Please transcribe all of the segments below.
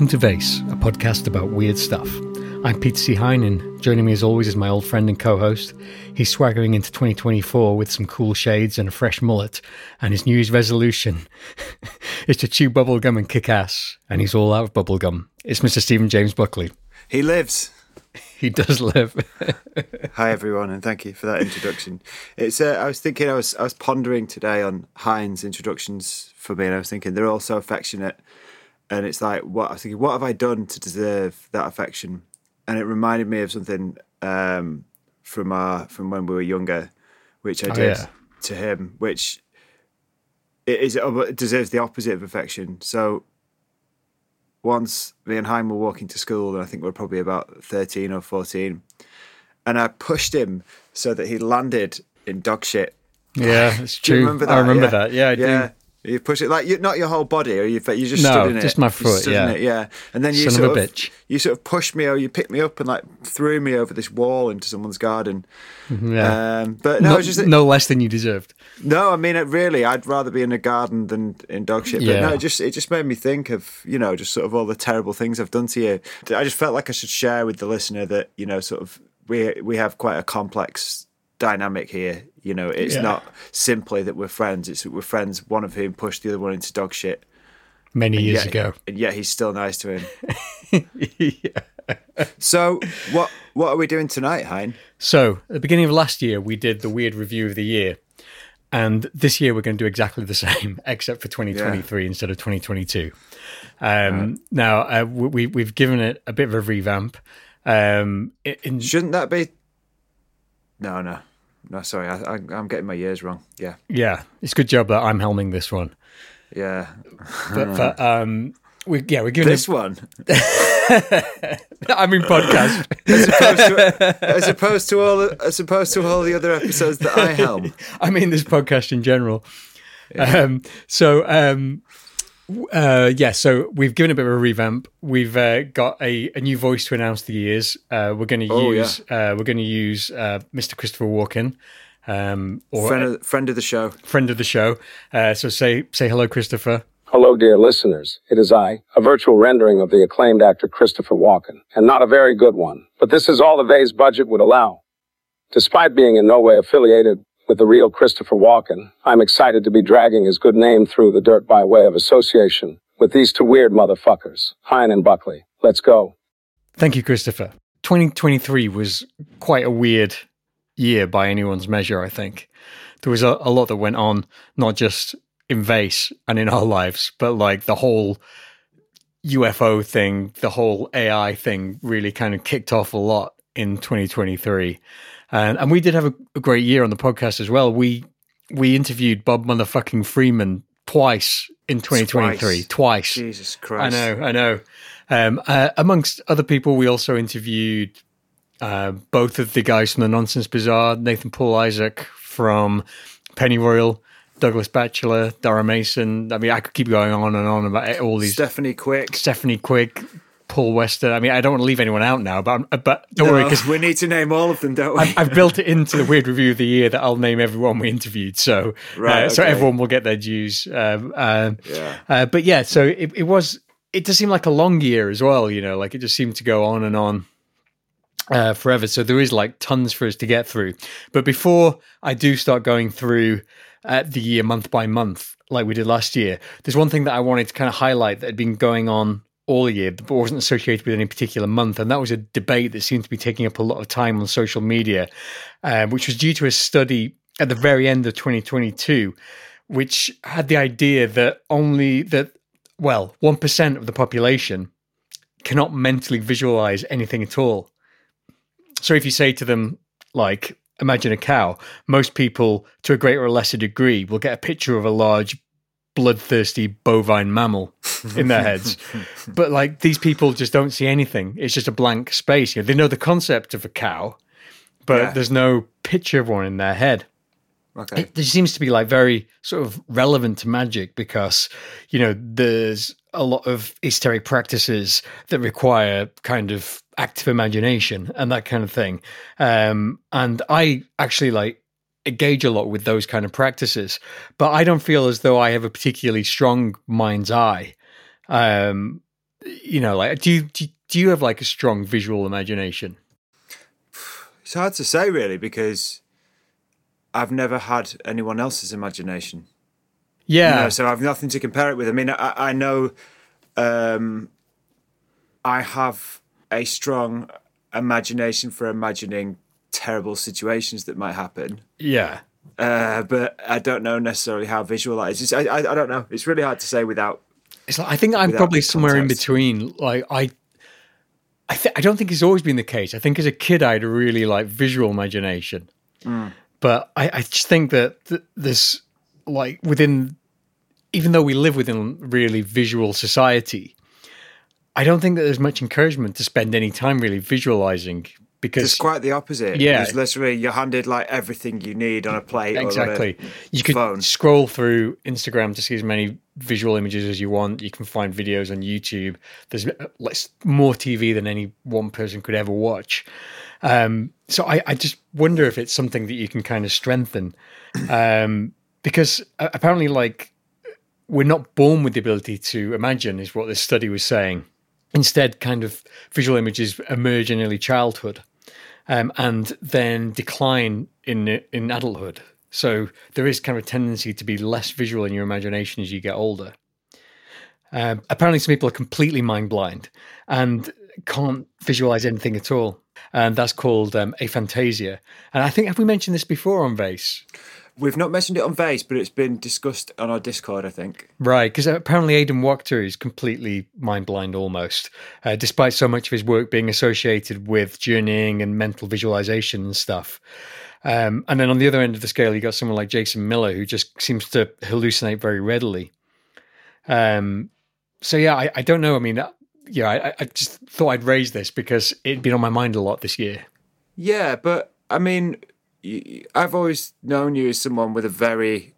Welcome to Vase, a podcast about weird stuff. I'm Peter C. Hine. Joining me as always is my old friend and co host. He's swaggering into 2024 with some cool shades and a fresh mullet, and his New Year's resolution is to chew bubblegum and kick ass, and he's all out of bubblegum. It's Mr. Stephen James Buckley. He lives. He does live. Hi everyone, and thank you for that introduction. It's. Uh, I was thinking. I was. I was pondering today on Hine's introductions for me, and I was thinking they're all so affectionate, and it's like, what I was thinking, what have I done to deserve that affection? And it reminded me of something um, from our from when we were younger, which I Oh, did yeah. to him, which it is it deserves the opposite of affection. So once me and Hine were walking to school, and I think we are probably about 13 or 14, and I pushed him so that he landed in dog shit. yeah, it's Do you true. remember I remember Yeah. that. Yeah, I yeah. do. You push it like you, not your whole body, or you you just No, stood in it. just my foot, yeah. it, yeah. And then you Son of sort a bitch. You sort of pushed me, or you picked me up and like threw me over this wall into someone's garden. Yeah. Um, but no, just no less than you deserved. no, I mean, it really, I'd rather be in a garden than in dog shit. But Yeah. no, it just it just made me think of you know just sort of all the terrible things I've done to you. I just felt like I should share with the listener that you know sort of we we have quite a complex dynamic here. You know, it's Yeah. not simply that we're friends; it's that we're friends. One of whom pushed the other one into dog shit. Many years yet, ago. and yet he's still nice to him. yeah. So what what are we doing tonight, Hine? So, at the beginning of last year, we did the weird review of the year. And this year, we're going to do exactly the same, except for 2023 instead of 2022. Um, Now, uh, we, we've given it a bit of a revamp. Um, in- Shouldn't that be? No, no, no. Sorry, I, I, I'm getting my years wrong. Yeah, yeah, it's a good job that I'm helming this one. yeah. But, but um, we, yeah, we're giving This it. one. I mean, podcast. as opposed to as opposed to all the, as opposed to all the other episodes that I helm. I mean, this podcast in general. Um, so, um, uh, yeah, so we've given a bit of a revamp. We've uh, got a, a new voice to announce the years. Uh, we're going to Oh, use uh, we're going to use uh, Mr. Christopher Walken, um, or Friend friend of, of, friend of the show. friend of the show. Uh, so say say hello, Christopher. Hello, dear listeners. It is I, a virtual rendering of the acclaimed actor Christopher Walken, and not a very good one. But this is all the Vay's budget would allow. Despite being in no way affiliated with the real Christopher Walken, I'm excited to be dragging his good name through the dirt by way of association with these two weird motherfuckers, Hine and Buckley. Let's go. Thank you, Christopher. 2023 was quite a weird year by anyone's measure, I think. There was a, a lot that went on, not just in Vase and in our lives, but like the whole UFO thing, the whole AI thing really kind of kicked off a lot in 2023. And, and we did have a, a great year on the podcast as well. We we interviewed Bob motherfucking Freeman twice in 2023. Twice. twice. Jesus Christ. I know, I know. Um, uh, amongst other people, we also interviewed uh, both of the guys from the Nonsense Bazaar, Nathan Paul Isaac from Pennyroyal, Douglas Batchelor, Dara Mason. I mean, I could keep going on and on about all these. Stephanie Quick. Stephanie Quick, Paul Weston. I mean, I don't want to leave anyone out now, but I'm, uh, but don't worry because we need to name all of them, don't we? I've, I've built it into the weird review of the year that I'll name everyone we interviewed. So, Right, uh, so everyone will get their dues. Um, um, Yeah. uh, but yeah, so it, it was. It does seem like a long year as well. You know, like it just seemed to go on and on uh, forever. So there is like tons for us to get through. But before I do start going through uh, the year month by month, like we did last year, there's one thing that I wanted to kind of highlight that had been going on all year, but wasn't associated with any particular month, and that was a debate that seemed to be taking up a lot of time on social media, uh, which was due to a study at the very end of 2022, which had the idea that only that well, one percent of the population cannot mentally visualize anything at all. So if you say to them, like, imagine a cow, most people, to a greater or lesser degree, will get a picture of a large, bloodthirsty bovine mammal in their heads. but like these people just don't see anything. It's just a blank space. You know, they know the concept of a cow, but Yeah. there's no picture of one in their head Okay. it, seems to be like very sort of relevant to magic because you know there's a lot of esoteric practices that require kind of active imagination and that kind of thing um and i actually like engage a lot with those kind of practices but i don't feel as though i have a particularly strong mind's eye um you know, like do you do, you- do you have like a strong visual imagination? It's hard to say really because I've never had anyone else's imagination. you Yeah, know, so I've nothing to compare it with. I mean, I, I know um, I have a strong imagination for imagining terrible situations that might happen, yeah. uh, but I don't know necessarily how visual that is. It's, I, I, I don't know. It's really hard to say without. It's like, I think I'm probably somewhere in between. Like I, I, th- I don't think it's always been the case. I think as a kid I had a really like visual imagination, but I, I just think that th- this like within, even though we live within really visual society, I don't think that there's much encouragement to spend any time really visualizing because It's quite the opposite. Yeah. It's literally you're handed like everything you need on a plate. or a Exactly. You could phone. scroll through Instagram to see as many visual images as you want. You can find videos on YouTube. There's uh, less, more TV than any one person could ever watch. Um, so I, I just wonder if it's something that you can kind of strengthen, um, because uh, apparently, like we're not born with the ability to imagine, is what this study was saying. Instead, kind of visual images emerge in early childhood um, and then decline in in adulthood. So there is kind of a tendency to be less visual in your imagination as you get older. Um, apparently, some people are completely mind blind and can't visualize anything at all, and that's called um, aphantasia. And I think have we mentioned this before on Vase? We've not mentioned it on Vase, but it's been discussed on our Discord, I think. Right, because apparently Aidan Wachter is completely mind blind almost, uh, despite so much of his work being associated with journeying and mental visualization and stuff. Um, and then on the other end of the scale, you got someone like Jason Miller who just seems to hallucinate very readily. Um, so yeah, I, I don't know. I mean, uh, yeah, I, I just thought I'd raise this because it'd been on my mind a lot this year. Yeah, but I mean, y- I've always known you as someone with a very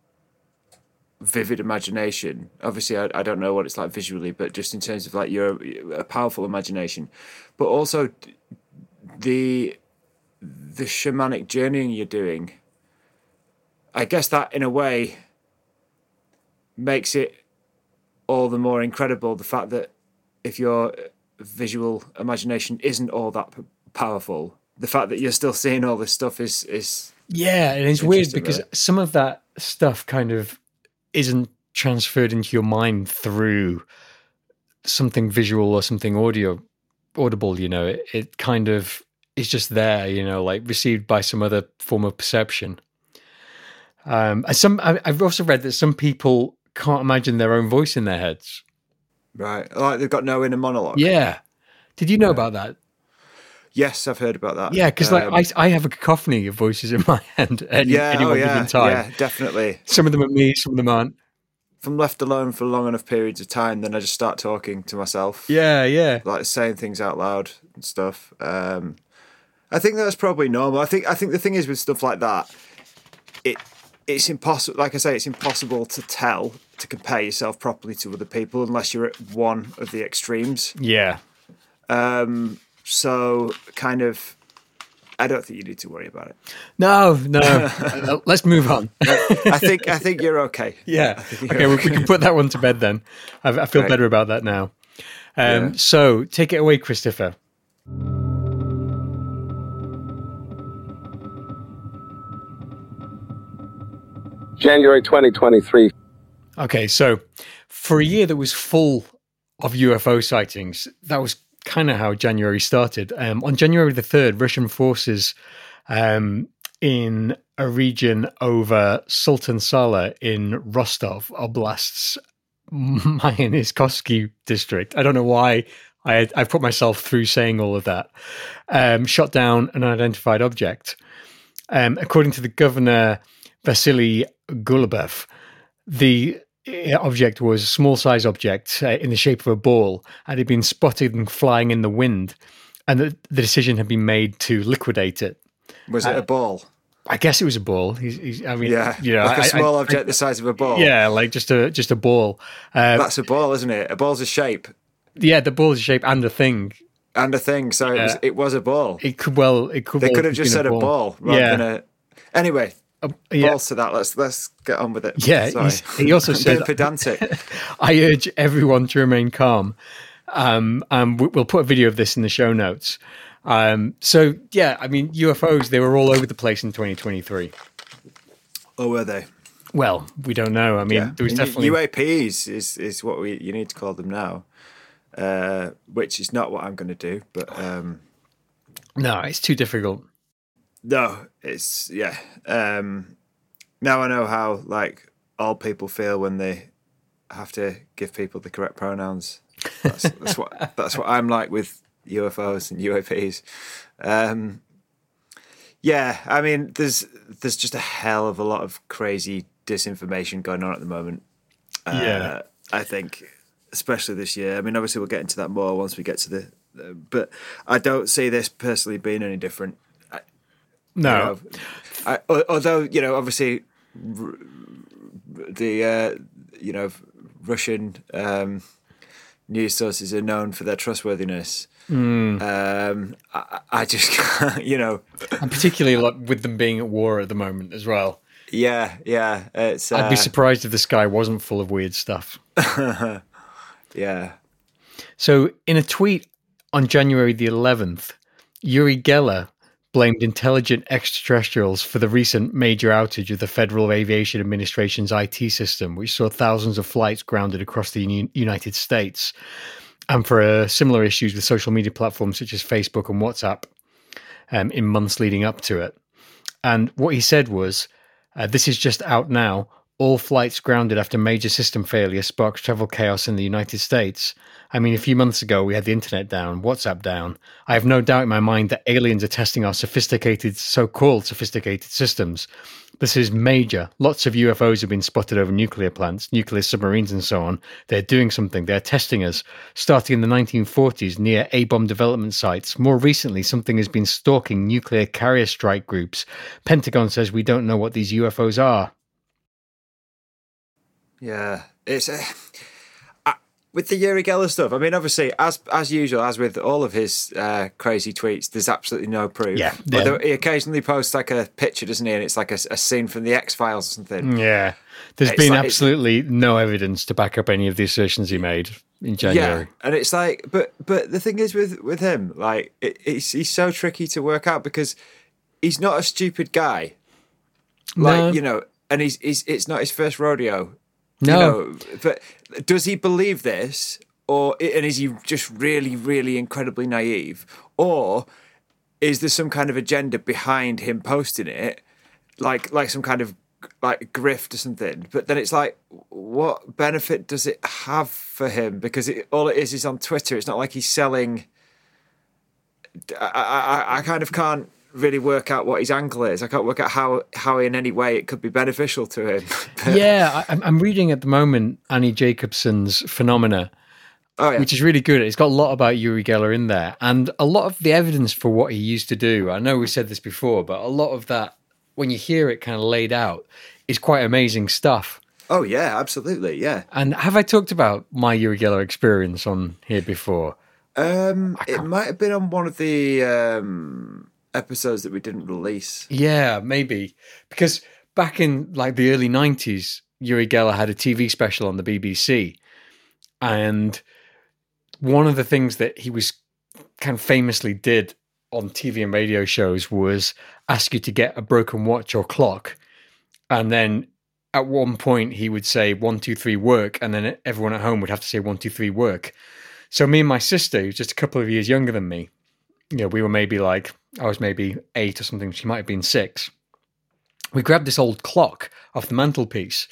vivid imagination. Obviously, I, I don't know what it's like visually, but just in terms of like your a powerful imagination, but also the the shamanic journeying you're doing. I guess that in a way makes it all the more incredible the fact that if your visual imagination isn't all that p- powerful, the fact that you're still seeing all this stuff is is Yeah, and it's weird because really. some of that stuff kind of isn't transferred into your mind through something visual or something audio audible, you know. It, it kind of is just there, you know, like received by some other form of perception. Um, and some I, I've also read that some people can't imagine their own voice in their heads. right. Like they've got no inner monologue. Yeah. Did you know about that? Yes, I've heard about that. Yeah, because Um, like I, I have a cacophony of voices in my head at yeah, any oh yeah, given time. yeah, definitely. Some of them are me, some of them aren't. If I'm left alone for long enough periods of time, then I just start talking to myself. Yeah, yeah. like saying things out loud and stuff. Um, I think that's probably normal. I think I think the thing is with stuff like that, it it's impossible. Like I say, it's impossible to tell to compare yourself properly to other people unless you're at one of the extremes. Yeah. So kind of, I don't think you need to worry about it. No, no. Uh, Let's move on. I think I think you're okay. yeah. you're Okay, we, we can put that one to bed then. I, I feel Right. better about that now. Um, Yeah. So take it away, Christopher. January 2023, Okay, so for a year that was full of UFO sightings, that was kind of how January started. Um, on January the 3rd, Russian forces um, in a region over Sultan Sala in Rostov Oblast's Myasnikovsky district. I don't know why I, I put myself through saying all of that. Um, shot down an unidentified object. Um, according to the governor, Vasily Golubev, the object was a small size object uh, in the shape of a ball and it had been spotted and flying in the wind. And the, the decision had been made to liquidate it. Was it a ball? I guess it was a ball. He's, he's, I mean, Yeah, you know, like a I- I- small object the size of a ball. yeah, like just a just a ball. Uh, that's a ball, isn't it? A ball's a shape yeah, the ball's a shape and a thing. and a thing. So it was it was a ball. It could well, it could. They well could have just said a ball rather yeah. than a. Anyway, Uh, yeah. balls to that. Let's let's get on with it. Yeah, he also said- pedantic. I urge everyone to remain calm. Um, and we- we'll put a video of this in the show notes. Um, so yeah, I mean UFOs they were all over the place in 2023. Oh, were they? Well, we don't know. I mean, there was definitely UAPs is is what we you need to call them now, uh, which is not what I'm going to do. But um, no. It's too difficult. No, it's yeah. Um, now I know how like all people feel when they have to give people the correct pronouns. That's, that's what that's what I'm like with UFOs and UAPs. Um, yeah, I mean, there's there's just a hell of a lot of crazy disinformation going on at the moment. Uh, Yeah. I think, especially this year. I mean, obviously we'll get into that more once we get to the. Uh, but I don't see this personally being any different. No, You know, I, although you know, obviously, the uh, you know Russian um, news sources are known for their trustworthiness. Hmm. Um, I, I just can't, you know, and particularly like with them being at war at the moment as well. yeah, yeah. It's uh, I'd be surprised if the sky wasn't full of weird stuff. yeah, So, in a tweet on January the 11th, Uri Geller blamed intelligent extraterrestrials for the recent major outage of the Federal Aviation Administration's IT system, which saw thousands of flights grounded across the Uni- United States, and for uh, similar issues with social media platforms such as Facebook and WhatsApp um, in months leading up to it. And what he said was, uh, This is just out now. All flights grounded after major system failure sparks travel chaos in the United States. I mean, a few months ago, we had the internet down, WhatsApp down. I have no doubt in my mind that aliens are testing our sophisticated, so called sophisticated systems. This is major. Lots of UFOs have been spotted over nuclear plants, nuclear submarines, and so on. They're doing something. They're testing us. Starting in the 1940s near A bomb development sites. More recently, something has been stalking nuclear carrier strike groups. Pentagon says we don't know what these UFOs are. Yeah. It's uh, I, with the Uri Geller stuff. I mean, obviously, as as usual, as with all of his uh, crazy tweets, there's absolutely no proof. Yeah, yeah. Although he occasionally posts like a picture, doesn't he? And it's like a, a scene from the X Files or something. Yeah. There's It's been like- absolutely no evidence to back up any of the assertions he made in January. Yeah, and it's like, but but the thing is with with him, like, it, it's he's so tricky to work out because he's not a stupid guy. Like No. you know, and he's he's it's not his first rodeo. No. You know, but does he believe this, or and is he just really, really incredibly naive, or is there some kind of agenda behind him posting it, like like some kind of like grift or something? But then it's like, what benefit does it have for him? Because it, all it is is on Twitter. It's not like he's selling. I, I- I kind of can't really work out what his angle is. I can't work out how how in any way it could be beneficial to him. Yeah, I, I'm- I'm reading at the moment Annie Jacobson's Phenomena, oh yeah, which is really good. It's got a lot about Uri Geller in there, and a lot of the evidence for what he used to do. I know we said this before, but a lot of that, when you hear it kind of laid out, is quite amazing stuff. oh yeah, absolutely, yeah. And have I talked about my Uri Geller experience on here before? Um, it might have been on one of the um, episodes that we didn't release. Yeah, maybe because back in like the early '90s, Uri Geller had a TV special on the BBC, and one of the things that he was kind of famously did on TV and radio shows was ask you to get a broken watch or clock, and then at one point he would say one two three work, and then everyone at home would have to say one two three work. So me and my sister, who's just a couple of years younger than me, you know, we were maybe like I was maybe eight or something. She might have been six. We grabbed this old clock off the mantelpiece.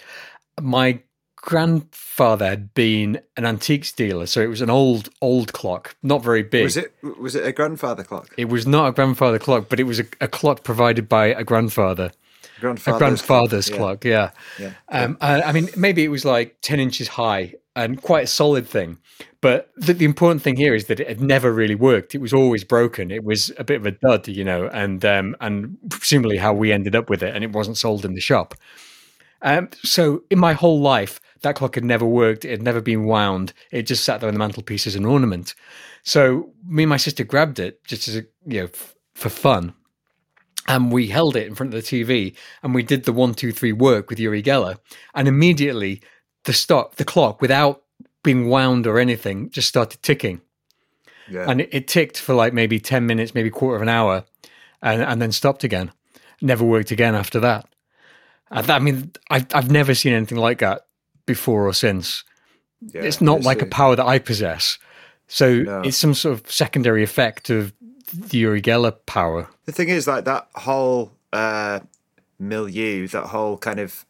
My grandfather had been an antiques dealer, so it was an old, old clock, not very big. Was it was it a grandfather clock? It was not a grandfather clock, but it was a, a clock provided by a grandfather, Grandfather's a grandfather's yeah. clock. Yeah. Yeah. Um, I, I mean, maybe it was like 10 inches high and quite a solid thing. But the, the important thing here is that it had never really worked. It was always broken. It was a bit of a dud, you know, and um, and presumably how we ended up with it, and it wasn't sold in the shop. Um, so in my whole life, that clock had never worked. It had never been wound. It just sat there on the mantelpiece as an ornament. So me and my sister grabbed it just as a, you know f- for fun, and we held it in front of the TV and we did the one two three work with Uri Geller, and immediately the stop the clock without being wound or anything, just started ticking. Yeah. And it, it ticked for like maybe 10 minutes, maybe quarter of an hour, and, and then stopped again. Never worked again after that. I, I mean, I've, I've never seen anything like that before or since. yeah. it's not like a a- power that I possess. So No. it's some sort of secondary effect of the Uri Geller power. The thing is, like that whole uh, milieu, that whole kind of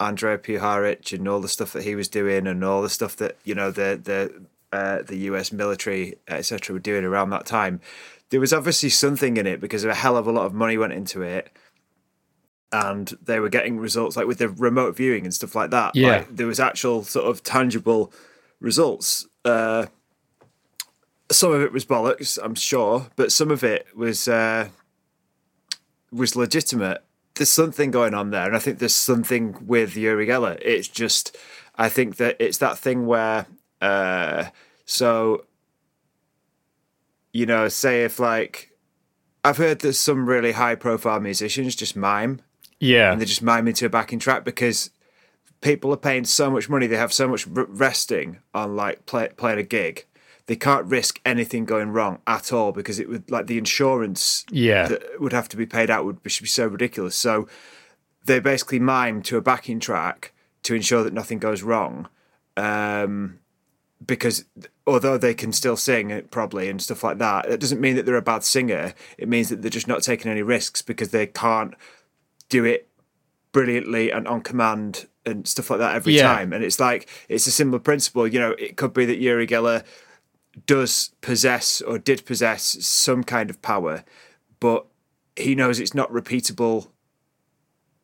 Andrei Puharich and all the stuff that he was doing, and all the stuff that you know the the uh, the U.S. military etc. were doing around that time. There was obviously something in it because a hell of a lot of money went into it, and they were getting results like with the remote viewing and stuff like that. Yeah. like, there was actual sort of tangible results. Uh, some of it was bollocks, I'm sure, but some of it was uh, was legitimate. There's something going on there, and I think there's something with Uri Geller. It's just, I think that it's that thing where, uh, so, you know, say if like, I've heard that some really high profile musicians just mime Yeah. and they just mime into a backing track because people are paying so much money. They have so much resting on like play, playing a gig. They can't risk anything going wrong at all because it would like the insurance Yeah. that would have to be paid out would be, should be so ridiculous. So they basically mime to a backing track to ensure that nothing goes wrong. Um, because although they can still sing it probably and stuff like that, it doesn't mean that they're a bad singer. It means that they're just not taking any risks because they can't do it brilliantly and on command and stuff like that every Yeah. time. And it's like it's a similar principle. You know, it could be that Uri Geller does possess or did possess some kind of power, but he knows it's not repeatable.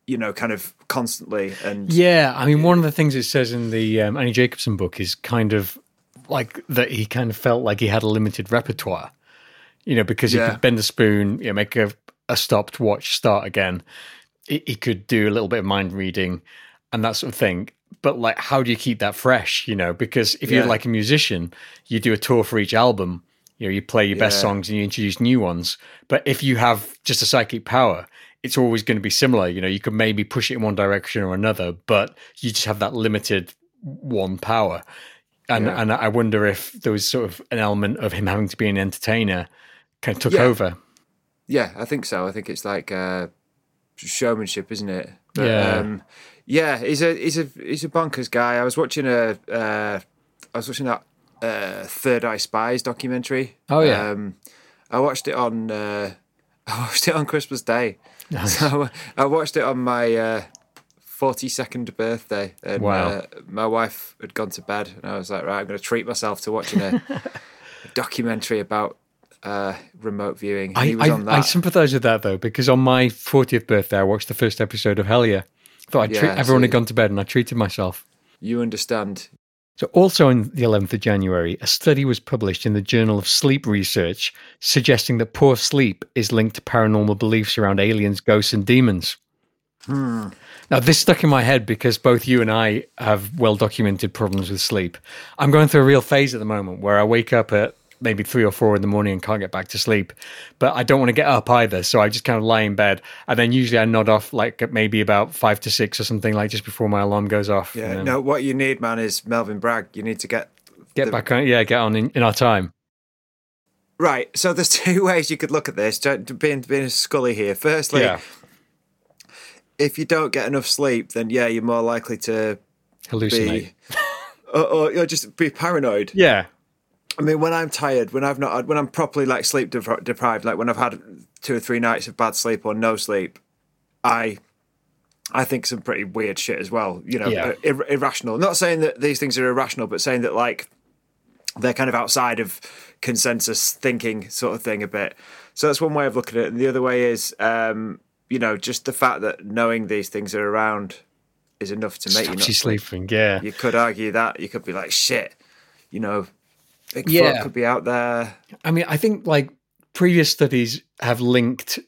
You know, kind of constantly and Yeah, I mean, one of the things it says in the um, Annie Jacobson book is kind of like that he kind of felt like he had a limited repertoire, you know, because he Yeah. could bend a spoon, you know, make a, a stopped watch start again. He, he could do a little bit of mind reading and that sort of thing. But like, how do you keep that fresh, you know? Because if you're like a musician, you do a tour for each album, you know, you play your best songs and you introduce new ones. But if you have just a psychic power, it's always going to be similar. You know, you could maybe push it in one direction or another, but you just have that limited one power. And Yeah. and I wonder if there was sort of an element of him having to be an entertainer kind of took Yeah. over. Yeah, I think so. I think it's like uh, showmanship, isn't it? Yeah. Um, yeah, he's a he's a he's a bonkers guy. I was watching a uh, I was watching that uh, Third Eye Spies documentary. Oh, yeah. Um, I watched it on uh, I watched it on Christmas Day. So I watched it on my uh, forty second birthday, and Wow. uh, my wife had gone to bed, and I was like, right, I'm going to treat myself to watching a, a documentary about uh, remote viewing. I, was I, on that. I sympathise with that though, because on my 40th birthday, I watched the first episode of Hellier. Thought I'd treat, Yeah, everyone had gone to bed and I treated myself. you understand So, also on the 11th of January, a study was published in the Journal of Sleep Research suggesting that poor sleep is linked to paranormal beliefs around aliens, ghosts, and demons. Hmm. Now, this stuck in my head because both you and I have well documented problems with sleep. I'm going through a real phase at the moment where I wake up at maybe three or four in the morning and can't get back to sleep, but I don't want to get up either. So I just kind of lie in bed. And then usually I nod off like maybe about five to six or something, like just before my alarm goes off. Yeah, then no, what you need, man, is Melvin Bragg. You need to get Get the- back on, yeah, get on in, in our time. right. So there's two ways you could look at this. Being being Scully here. Firstly, yeah. if you don't get enough sleep, then yeah, you're more likely to Hallucinate. be, or, or you'll just be paranoid. Yeah. I mean, when I'm tired, when I've not, had- when I'm properly like sleep depri- deprived, like when I've had two or three nights of bad sleep or no sleep, I, I think some pretty weird shit as well. You know, Yeah. ir- irrational. Not saying that these things are irrational, but saying that like they're kind of outside of consensus thinking, sort of thing, a bit. So that's one way of looking at it. And the other way is, um, you know, just the fact that knowing these things are around is enough to make you not you sleep. sleeping. Yeah. You could argue that. You could be like, shit, you know, Bigfoot Yeah. could be out there. I mean, I think like previous studies have linked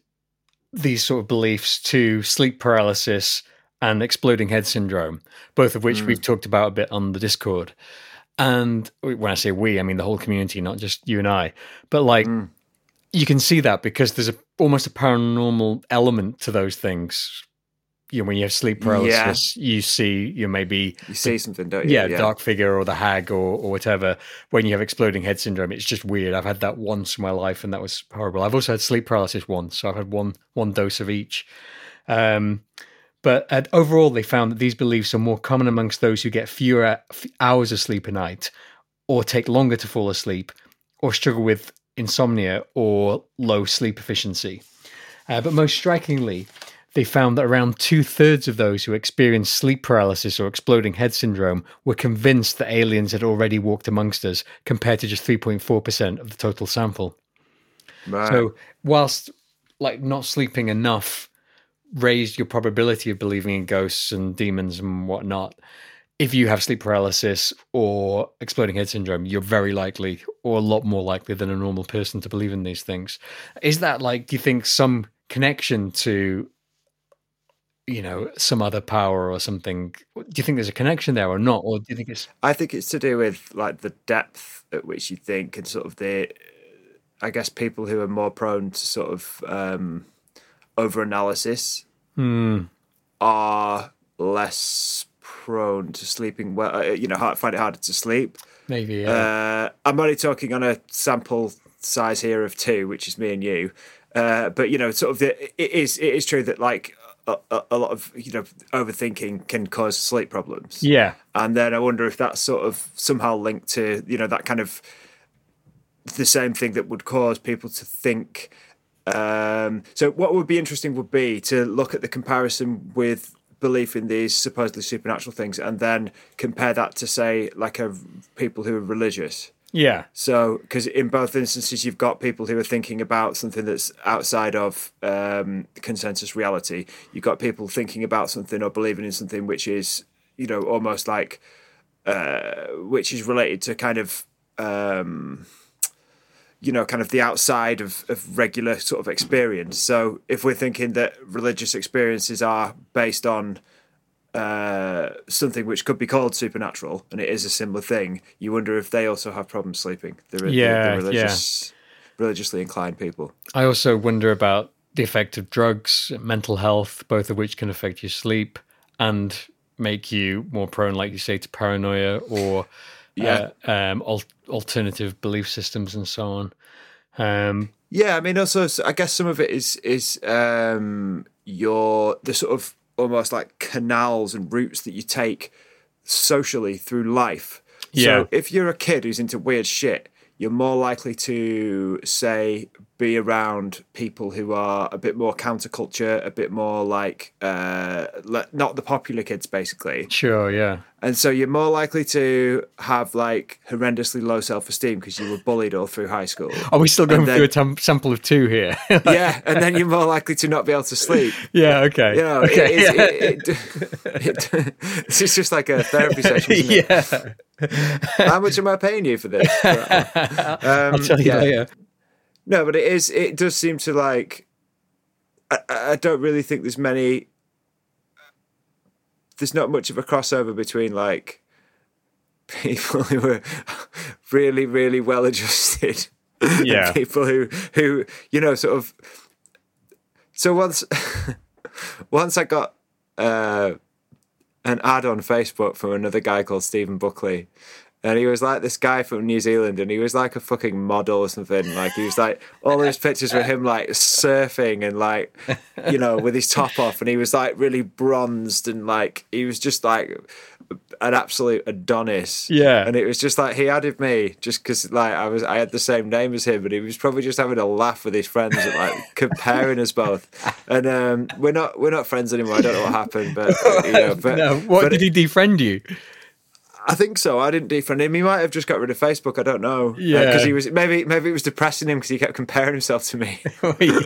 these sort of beliefs to sleep paralysis and exploding head syndrome, both of which hmm. we've talked about a bit on the Discord. And when I say we, I mean the whole community, not just you and I. But like, hmm. you can see that because there's a almost a paranormal element to those things. You know, when you have sleep paralysis, you see you maybe You see something, don't you? yeah, dark figure or the hag or, or whatever. When you have exploding head syndrome, it's just weird. I've had that once in my life, and that was horrible. I've also had sleep paralysis once, so I've had one one dose of each. Um, but uh, overall, they found that these beliefs are more common amongst those who get fewer f- hours of sleep a night, or take longer to fall asleep, or struggle with insomnia or low sleep efficiency. Uh, but most strikingly, they found that around two thirds of those who experienced sleep paralysis or exploding head syndrome were convinced that aliens had already walked amongst us, compared to just 3.4% of the total sample. Right. So, whilst like not sleeping enough raised your probability of believing in ghosts and demons and whatnot, if you have sleep paralysis or exploding head syndrome, you're very likely, or a lot more likely than a normal person, to believe in these things. Is that like, do you think, some connection to, you know, some other power or something? Do you think there's a connection there or not? Or do you think it's. I think it's to do with like the depth at which you think and sort of the, I guess people who are more prone to sort of um, over analysis Hmm. are less prone to sleeping well. uh, You know, hard, find it harder to sleep. Maybe, yeah. Uh, I'm only talking on a sample size here of two, which is me and you. Uh, but you know, sort of, the, it is it is true that like a, a, lot of you know overthinking can cause sleep problems. yeah. And then I wonder if that's sort of somehow linked to you know that kind of the same thing that would cause people to think. Um, so what would be interesting would be to look at the comparison with belief in these supposedly supernatural things, and then compare that to say like a people who are religious. Yeah. So, because in both instances, you've got people who are thinking about something that's outside of um, consensus reality. You've got people thinking about something or believing in something which is, you know, almost like, uh, which is related to kind of, um, you know, kind of the outside of, of regular sort of experience. So, if we're thinking that religious experiences are based on uh, something which could be called supernatural, and it is a similar thing. You wonder if they also have problems sleeping. The, the- Yeah, the religious, religiously inclined people. I also wonder about the effect of drugs, mental health, both of which can affect your sleep and make you more prone, like you say, to paranoia or Yeah. uh, um, al- alternative belief systems and so on. Um, Yeah, I mean, also, I guess some of it is is um, your the sort of almost like canals and routes that you take socially through life. Yeah. So if you're a kid who's into weird shit, you're more likely to say be around people who are a bit more counterculture, a bit more like uh, le- not the popular kids, basically. sure, yeah. And so you're more likely to have like horrendously low self esteem because you were bullied all through high school. Are we still going then- through a tam- sample of two here? yeah, and then you're more likely to not be able to sleep. yeah, okay. You know, okay. it, is- it, it, this is just like a therapy session. Isn't it? yeah. How much am I paying you for this? I'll tell you yeah. later. No, but it is. It does seem to like. I, I don't really think there's many. There's not much of a crossover between like people who are really, really well adjusted, Yeah. people who who you know sort of. So once, once I got uh, an ad on Facebook from another guy called Stephen Buckley. And he was like this guy from New Zealand, and he was like a fucking model or something. Like he was like all those pictures were him like surfing and like you know with his top off, and he was like really bronzed and like he was just like an absolute Adonis. Yeah. and it was just like he added me just because like I was I had the same name as him, and he was probably just having a laugh with his friends and like comparing us both. And um, we're not we're not friends anymore. I don't know what happened, but you know, but No, what but did he defriend you? I think so. I didn't defriend him. He might have just got rid of Facebook. I don't know. Yeah. because he was maybe maybe it was depressing him because he kept comparing himself to me. Yeah.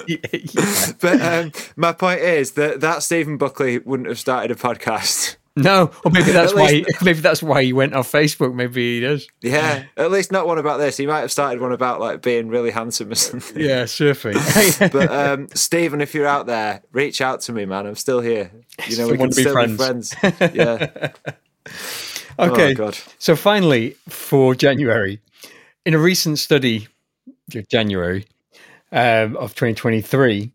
but um, my point is that that Stephen Buckley wouldn't have started a podcast. No, or maybe that's why. least- maybe that's why he went off Facebook. Maybe he does. Yeah, at least not one about this. He might have started one about like being really handsome or something. Yeah, surfing. But um, Stephen, if you're out there, reach out to me, man. I'm still here. You know, we can be still friends. be friends. Yeah. Okay. Oh. So finally, for January, in a recent study, January um, of 2023,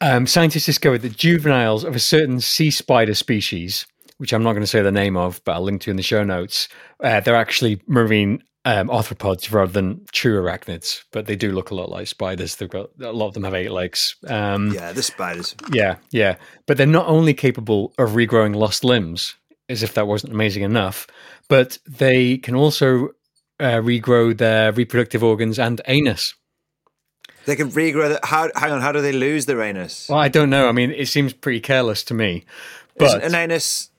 um, scientists discovered that juveniles of a certain sea spider species, which I'm not going to say the name of, but I'll link to in the show notes, uh, they're actually marine um, arthropods rather than true arachnids, but they do look a lot like spiders. They've got a lot of them have eight legs. Um, Yeah, the spiders. yeah, yeah. But they're not only capable of regrowing lost limbs, as if that wasn't amazing enough, but they can also uh, regrow their reproductive organs and anus. They can regrow. The, how? Hang on. How do they lose their anus? Well, I don't know. I mean, it seems pretty careless to me. Isn't But an anus.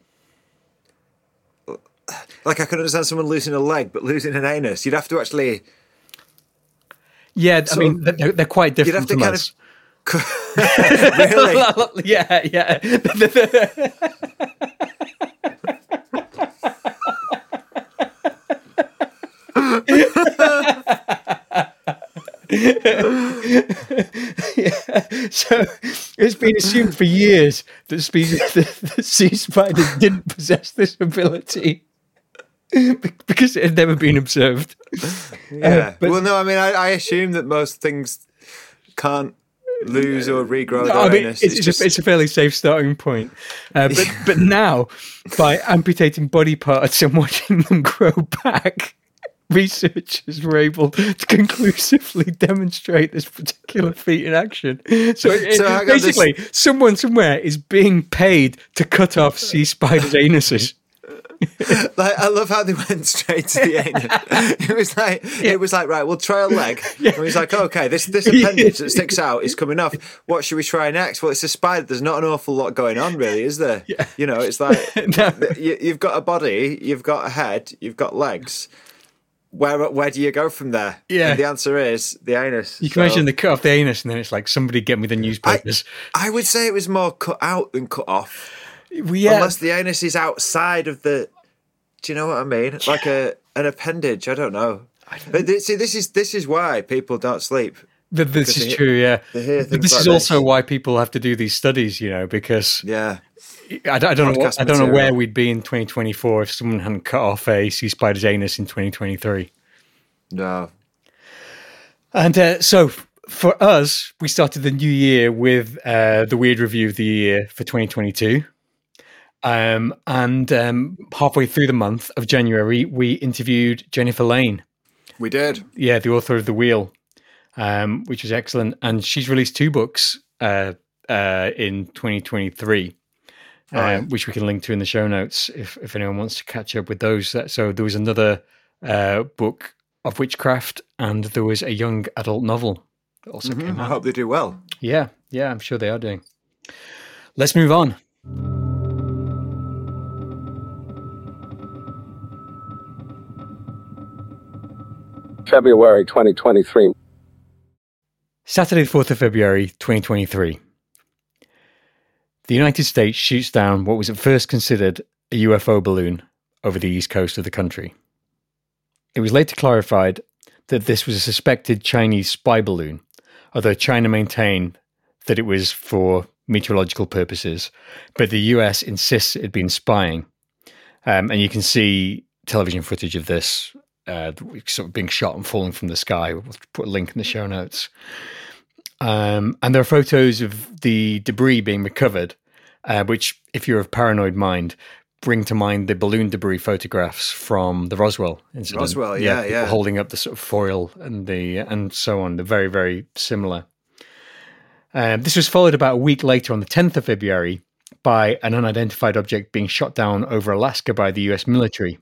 Like I could understand someone losing a leg, but losing an anus, you'd have to actually. yeah, I mean, they're, they're quite different. You'd have to kind us. of. really? yeah, yeah. yeah. So it's been assumed for years that species the, the sea spiders didn't possess this ability because it had never been observed. Yeah. but- well, no. I mean, I, I assume that most things can't lose or regrow their I mean, it's, it's, a, it's a fairly safe starting point. Uh, but but now, by amputating body parts and watching them grow back, researchers were able to conclusively demonstrate this particular feat in action. So, it- So on, this- basically, someone somewhere is being paid to cut off sea spiders' anuses. like I love how they went straight to the anus. it was like it was like right, we'll try a leg. And he's like, okay, this this appendage that sticks out is coming off. What should we try next? Well, it's a spider. There's not an awful lot going on, really, is there? Yeah. You know, it's like No. you, you've got a body, you've got a head, you've got legs. Where where do you go from there? Yeah. And the answer is the anus. You can imagine they cut off the anus, and then it's like somebody get me the newspapers. I would say it was more cut out than cut off. Well, yeah, Unless the anus is outside of the. Do you know what I mean? Like a an appendage. I don't know. See, this is this is why people don't sleep. Th- this is true. Yeah, But this like is this. also why people have to do these studies. You know, because Yeah, I, don't- I don't know. I don't know where we'd be in 2024 if someone hadn't cut off a sea spider's anus in 2023. no. And uh, so for us, we started the new year with uh, the weird review of the year for 2022. Um, and um, halfway through the month of January, we interviewed Jennifer Lane. We did. yeah, the author of The Wheel, um, which was excellent. And she's released two books uh, uh, in 2023, Yeah. uh, which we can link to in the show notes if, if anyone wants to catch up with those. So there was another uh, book of witchcraft, and there was a young adult novel that also Mm-hmm. I out. hope they do well. Yeah, yeah, I'm sure they are doing. Let's move on. February 2023. Saturday, 4th of February, 2023. The United States shoots down what was at first considered a UFO balloon over the east coast of the country. It was later clarified that this was a suspected Chinese spy balloon, although China maintained that it was for meteorological purposes, but the US insists it had been spying. Um, and you can see television footage of this uh, sort of being shot and falling from the sky. We'll put a link in the show notes. Um, and there are photos of the debris being recovered, uh, which, if you're of paranoid mind, bring to mind the balloon debris photographs from the Roswell incident. Roswell, yeah, people yeah. holding up the sort of foil and the and so on. They're very, very similar. Um, this was followed about a week later, on the 10th of February, by an unidentified object being shot down over Alaska by the U.S. military.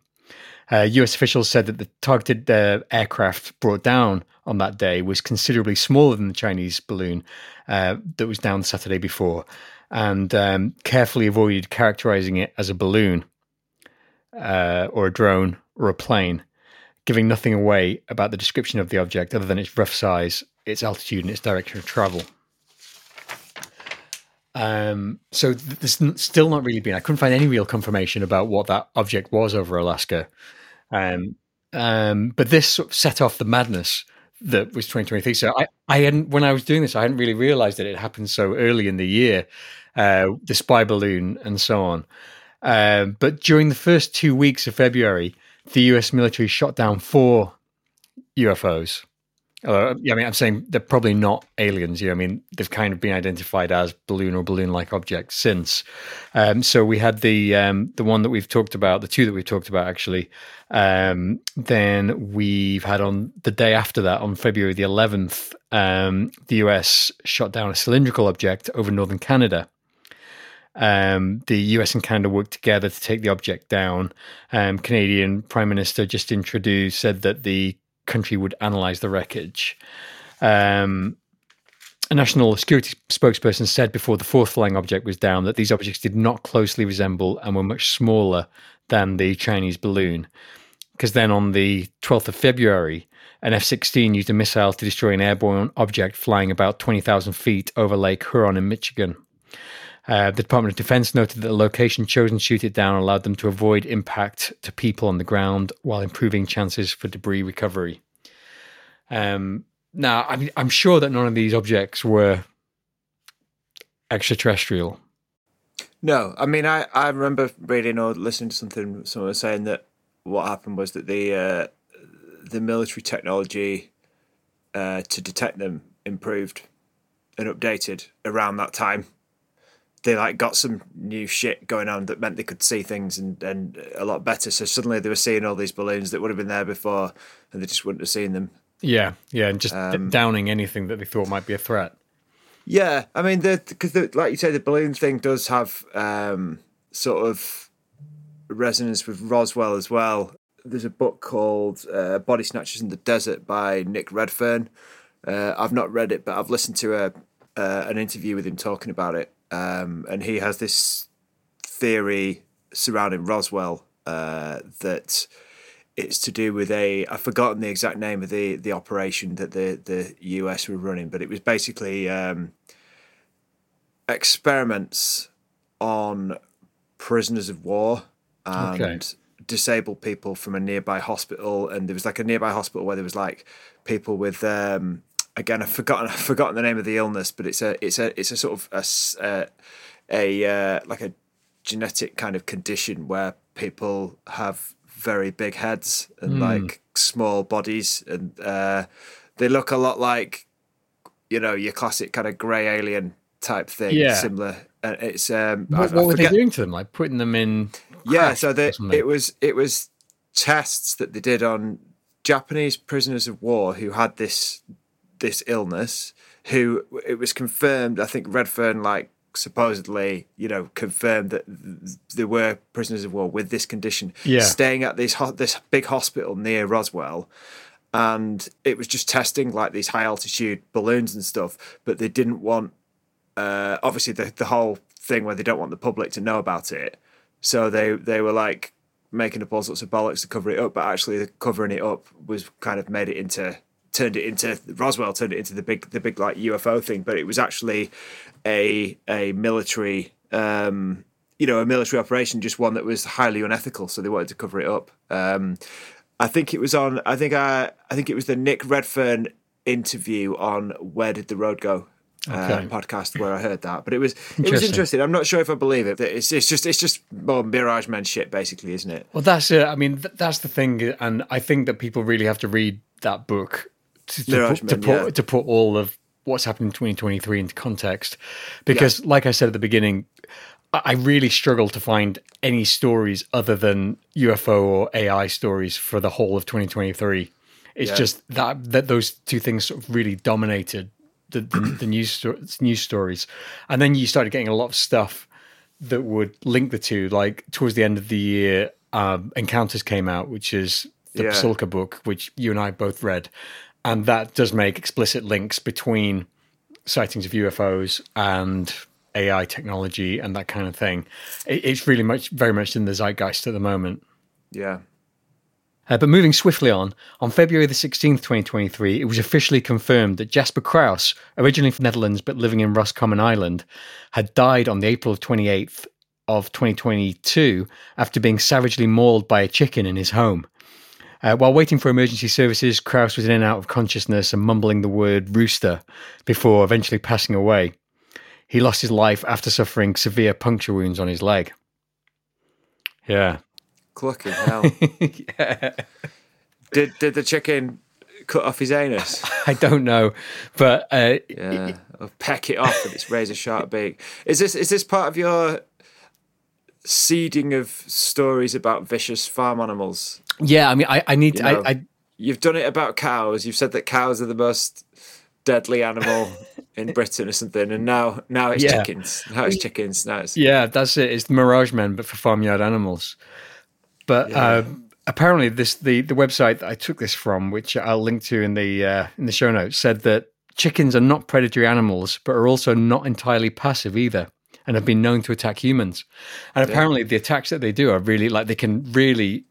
Uh, U.S. officials said that the targeted uh, aircraft brought down on that day was considerably smaller than the Chinese balloon uh, that was down Saturday before, and um, carefully avoided characterizing it as a balloon uh, or a drone or a plane, giving nothing away about the description of the object other than its rough size, its altitude, and its direction of travel. Um, so there's still not really been. I couldn't find any real confirmation about what that object was over Alaska. Um, um, but this sort of set off the madness that was 2023. So I, I hadn't when I was doing this, I hadn't really realized that it happened so early in the year, uh, the spy balloon and so on. Um, but during the first two weeks of February, the U.S. military shot down four UFOs Uh, yeah, I mean, I'm saying they're probably not aliens. You know, I mean, they've kind of been identified as balloon or balloon-like objects since. Um, so we had the um, the one that we've talked about, the two that we've talked about actually. Um, then we've had on the day after that, on February the 11th, um, the US shot down a cylindrical object over northern Canada. Um, the US and Canada worked together to take the object down. Um, Canadian Prime Minister Justin Trudeau said that the country would analyze the wreckage. Um, a national security spokesperson said before the fourth flying object was down that these objects did not closely resemble and were much smaller than the Chinese balloon. Because then on the 12th of February, an F 16 used a missile to destroy an airborne object flying about 20,000 feet over Lake Huron in Michigan. Uh, the Department of Defense noted that the location chosen to shoot it down allowed them to avoid impact to people on the ground while improving chances for debris recovery. Um, now, I mean, I'm sure that none of these objects were extraterrestrial. No, I mean, I, I remember reading or listening to something someone was saying that what happened was that the uh, the military technology uh, to detect them improved and updated around that time they like got some new shit going on that meant they could see things and, and a lot better. So suddenly they were seeing all these balloons that would have been there before, and they just wouldn't have seen them. Yeah, yeah, and just um, downing anything that they thought might be a threat. Yeah, I mean, because like you say, the balloon thing does have um, sort of resonance with Roswell as well. There's a book called uh, Body Snatchers in the Desert by Nick Redfern. Uh, I've not read it, but I've listened to a uh, an interview with him talking about it, um, and he has this theory surrounding Roswell uh, that it's to do with a I've forgotten the exact name of the the operation that the the US were running, but it was basically um, experiments on prisoners of war and okay. disabled people from a nearby hospital, and there was like a nearby hospital where there was like people with um, again I've forgotten I've forgotten the name of the illness, but it's a it's a it's a sort of a a, uh, like a genetic kind of condition where people have very big heads and mm. like small bodies, and uh, they look a lot like you know your classic kind of grey alien type thing. Yeah, similar. And it's um, what, I, what I were they doing to them? Like putting them in? Yeah, so they, it was it was tests that they did on Japanese prisoners of war who had this this illness who it was confirmed i think redfern like supposedly you know confirmed that there were prisoners of war with this condition yeah. staying at this ho- this big hospital near roswell and it was just testing like these high altitude balloons and stuff but they didn't want uh, obviously the, the whole thing where they don't want the public to know about it so they they were like making up all sorts of bollocks to cover it up but actually covering it up was kind of made it into turned it into Roswell turned it into the big the big like UFO thing, but it was actually a a military um, you know a military operation, just one that was highly unethical. So they wanted to cover it up. Um, I think it was on. I think I I think it was the Nick Redfern interview on Where Did the Road Go. Uh, okay. Uh, podcast where I heard that, but it was it was interesting. I'm not sure if I believe it. It's it's just it's just more Mirage Man shit, basically, isn't it? Well, that's it. I mean, th- that's the thing, and I think that people really have to read that book to, to, put, to, put, yeah. to put all of what's happened in 2023 into context. Because, yeah. like I said at the beginning, I really struggle to find any stories other than UFO or AI stories for the whole of 2023. It's yeah. just that that those two things sort of really dominated the, the, the news sto- news stories, and then you started getting a lot of stuff that would link the two. Like towards the end of the year, um, Encounters came out, which is the yeah. Pasulka book, which you and I both read, and that does make explicit links between sightings of UFOs and AI technology and that kind of thing. it's really much, very much in the zeitgeist at the moment. Yeah. Uh, but moving swiftly on, on February the 16th, 2023, it was officially confirmed that Jasper Kraus, originally from the Netherlands but living in Roscommon Ireland, had died on the April 28th of 2022 after being savagely mauled by a chicken in his home. Uh, while waiting for emergency services, Kraus was in and out of consciousness and mumbling the word rooster before eventually passing away. He lost his life after suffering severe puncture wounds on his leg. Yeah. Clucking hell. yeah. Did did the chicken cut off his anus? I don't know, but uh, Yeah, or peck it off with its razor sharp beak. Is this is this part of your seeding of stories about vicious farm animals? Yeah, I mean, I, I need, You know, I, I, You've done it about cows. You've said that cows are the most deadly animal in Britain or something, and now now it's Yeah. chickens. Now it's chickens. Now it's yeah, that's it. It's the Mirage Men, but for farmyard animals. But uh, apparently, this the the website that I took this from, which I'll link to in the uh, in the show notes, said that chickens are not predatory animals, but are also not entirely passive either, and have been known to attack humans. And apparently, the attacks that they do are really like they can really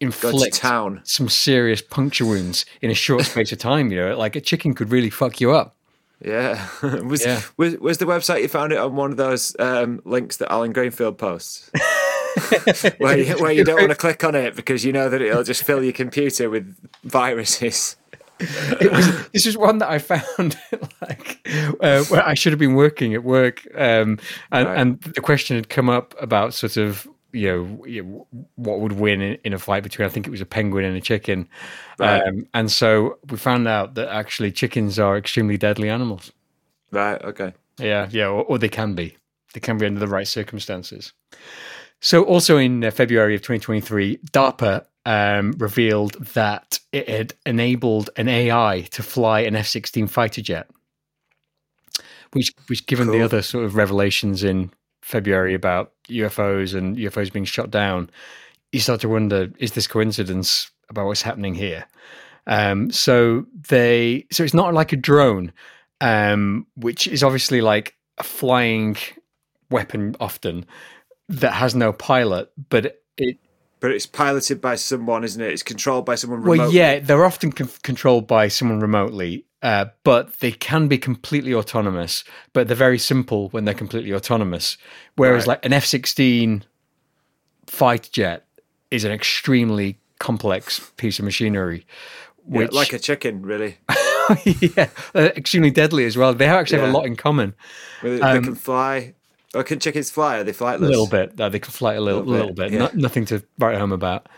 go to inflict town. some serious puncture wounds in a short space of time. You know, like a chicken could really fuck you up. Yeah. was, Yeah. was was the website you found it on one of those um, links that Alan Greenfield posts? where you, where you don't want to click on it because you know that it'll just fill your computer with viruses. it was this is one that I found like uh, where I should have been working at work, um, and, Right. and the question had come up about sort of you know, what would win in, in a fight between I think it was a penguin and a chicken, Right. um, and so we found out that actually chickens are extremely deadly animals. Right. Okay. Yeah, yeah, or, or they can be. They can be under the right circumstances. So, also in uh, February of 2023, DARPA um, revealed that it had enabled an AI to fly an F 16 fighter jet, which, which, given the other sort of revelations in February about UFOs and UFOs being shot down, you start to wonder is this coincidence about what's happening here? Um, so they, so it's not like a drone, um, which is obviously like a flying weapon often that has no pilot, but it. But it's piloted by someone, isn't it? It's controlled by someone Well, yeah, they're often con- controlled by someone remotely, uh, but they can be completely autonomous. But they're very simple when they're completely autonomous. Whereas, Right. like an F sixteen fighter jet is an extremely complex piece of machinery. Yeah, like a chicken, really. yeah, uh, extremely deadly as well. They actually have a lot in common. They, Um, they can fly. Or can chickens fly? Are they A little bit. Uh, they can fly a little, Little little bit, bit. yeah. Not, nothing to write home about.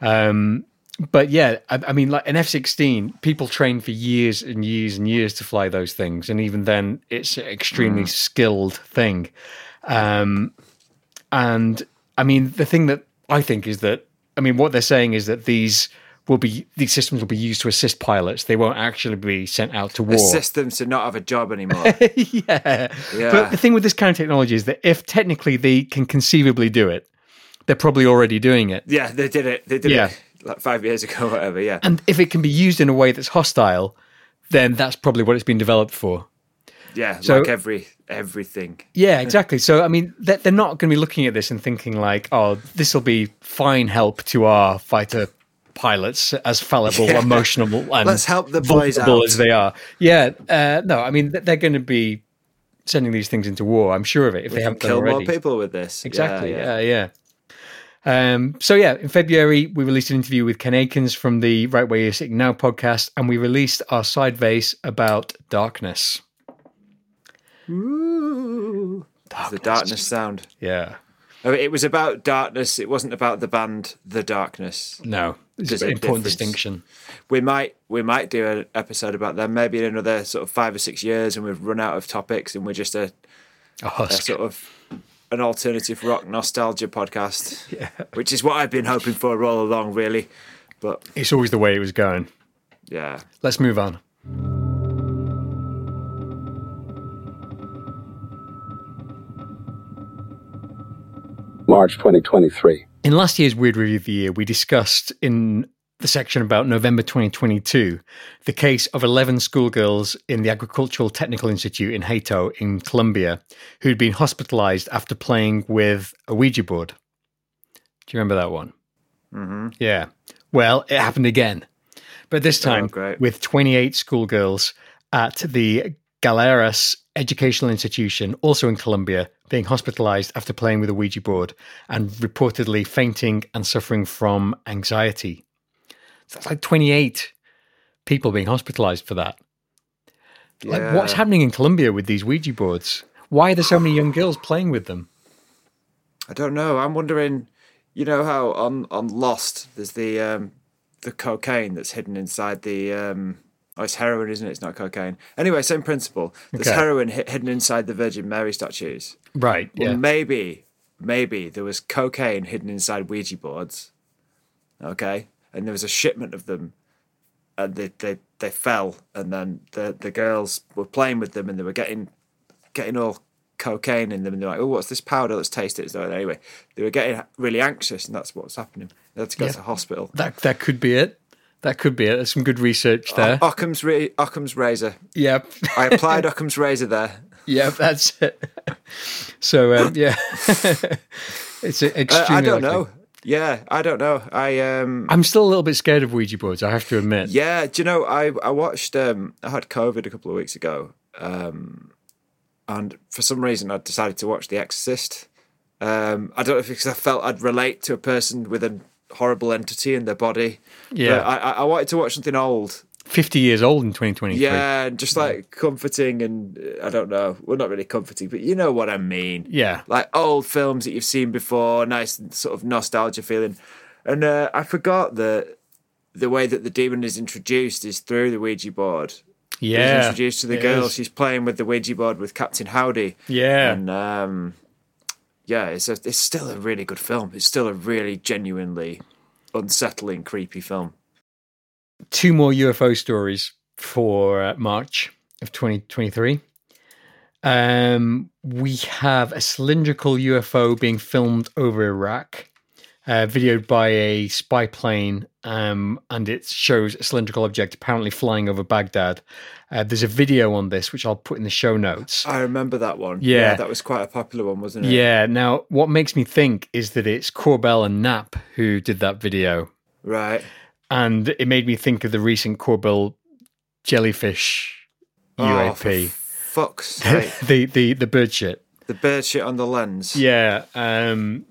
Um, but yeah, I, I mean, like an F sixteen, people train for years and years and years to fly those things, and even then, it's an extremely Mm. skilled thing. Um, and I mean, the thing that I think is that I mean, what they're saying is that these will be these systems will be used to assist pilots. They won't actually be sent out to war. Assist them to not have a job anymore. yeah. Yeah. But the thing with this kind of technology is that if technically they can conceivably do it, they're probably already doing it. yeah, they did it. They did Yeah. it like five years ago, whatever. Yeah. And if it can be used in a way that's hostile, then that's probably what it's been developed for. Yeah, So- like every everything. Yeah, exactly. So, I mean, they're, they're not going to be looking at this and thinking like, "Oh, this will be fine help to our fighter pilots, as fallible, Yeah. emotional, and Let's help the boys out. as they are." Yeah, uh, no, I mean, they're going to be sending these things into war. I'm sure of it if We they haven't done kill more people with this. Exactly. Yeah, Yeah, yeah. Um, so yeah, in February we released an interview with Ken Akins from the Right Way You're Sitting Now podcast, and we released our side vase about darkness. Ooh. It's the darkness sound. Yeah. I mean, it was about darkness. It wasn't about the band The Darkness. No, it's There's an a important difference. distinction. We might we might do an episode about them maybe in another sort of five or six years, and we've run out of topics, and we're just a, A a sort of an alternative rock nostalgia podcast, yeah. which is what I've been hoping for all along, really. But It's always the way it was going. yeah, Let's move on. March 2023. In last year's Weird Review of the Year, we discussed in the section about November 2022 the case of 11 schoolgirls in the Agricultural Technical Institute in Hato in Colombia who'd been hospitalized after playing with a Ouija board. Do you remember that one? hmm Yeah. Well, it happened again, but this time great. with 28 schoolgirls at the Galeras Educational Institution, also in Colombia, being hospitalized after playing with a Ouija board and reportedly fainting and suffering from anxiety. So that's like 28 people being hospitalized for that. Like, what's happening in Colombia with these Ouija boards? Why are there so many young girls playing with them? I don't know. I'm wondering. You know how on on Lost there's the um, the cocaine that's hidden inside the. Um, oh, it's heroin, isn't it? It's not cocaine. Anyway, same principle. There's Okay. heroin hi- hidden inside the Virgin Mary statues. Right. Well, Yeah. maybe, maybe there was cocaine hidden inside Ouija boards. Okay, and there was a shipment of them, and they they, they fell, and then the the girls were playing with them, and they were getting getting all cocaine in them, and they're like, "Oh, what's this powder? Let's taste it." So anyway, they were getting really anxious, and that's what's happening. They had to go Yeah. to hospital. That that could be it. That could be it. There's some good research there. Occam's ra- Occam's razor. Yep. I applied Occam's razor there. Yep. That's it. So um, yeah, it's Uh, extremely. I don't likely. know. Yeah, I don't know. I um I'm still a little bit scared of Ouija boards. I have to admit. Yeah, do you know I I watched um I had COVID a couple of weeks ago, um, and for some reason I decided to watch The Exorcist. Um, I don't know if it's because I felt I'd relate to a person with a horrible entity in their body. Yeah. I I wanted to watch something old. 50 years old in 2023. Yeah, just like comforting and I don't know, well not really comforting, but you know what I mean. Yeah. Like old films that you've seen before, nice sort of nostalgia feeling. And uh, I forgot that the way that the demon is introduced is through the Ouija board. He's Yeah. introduced to the girl. is. She's playing with the Ouija board with Captain Howdy. Yeah. And um, yeah, it's a, it's still a really good film. It's still a really genuinely unsettling, creepy film. Two more UFO stories for uh, March of 2023. Um, we have a cylindrical UFO being filmed over Iraq, uh, videoed by a spy plane, um, and it shows a cylindrical object apparently flying over Baghdad. Uh, there's a video on this, which I'll put in the show notes. I remember that one. Yeah. that was quite a popular one, wasn't it? Yeah. Now, what makes me think is that it's Corbell and Knapp who did that video, Right. And it made me think of the recent Corbell jellyfish Oh, UAP, fuck's sake. the the the bird shit. the bird shit on the lens. Yeah, um,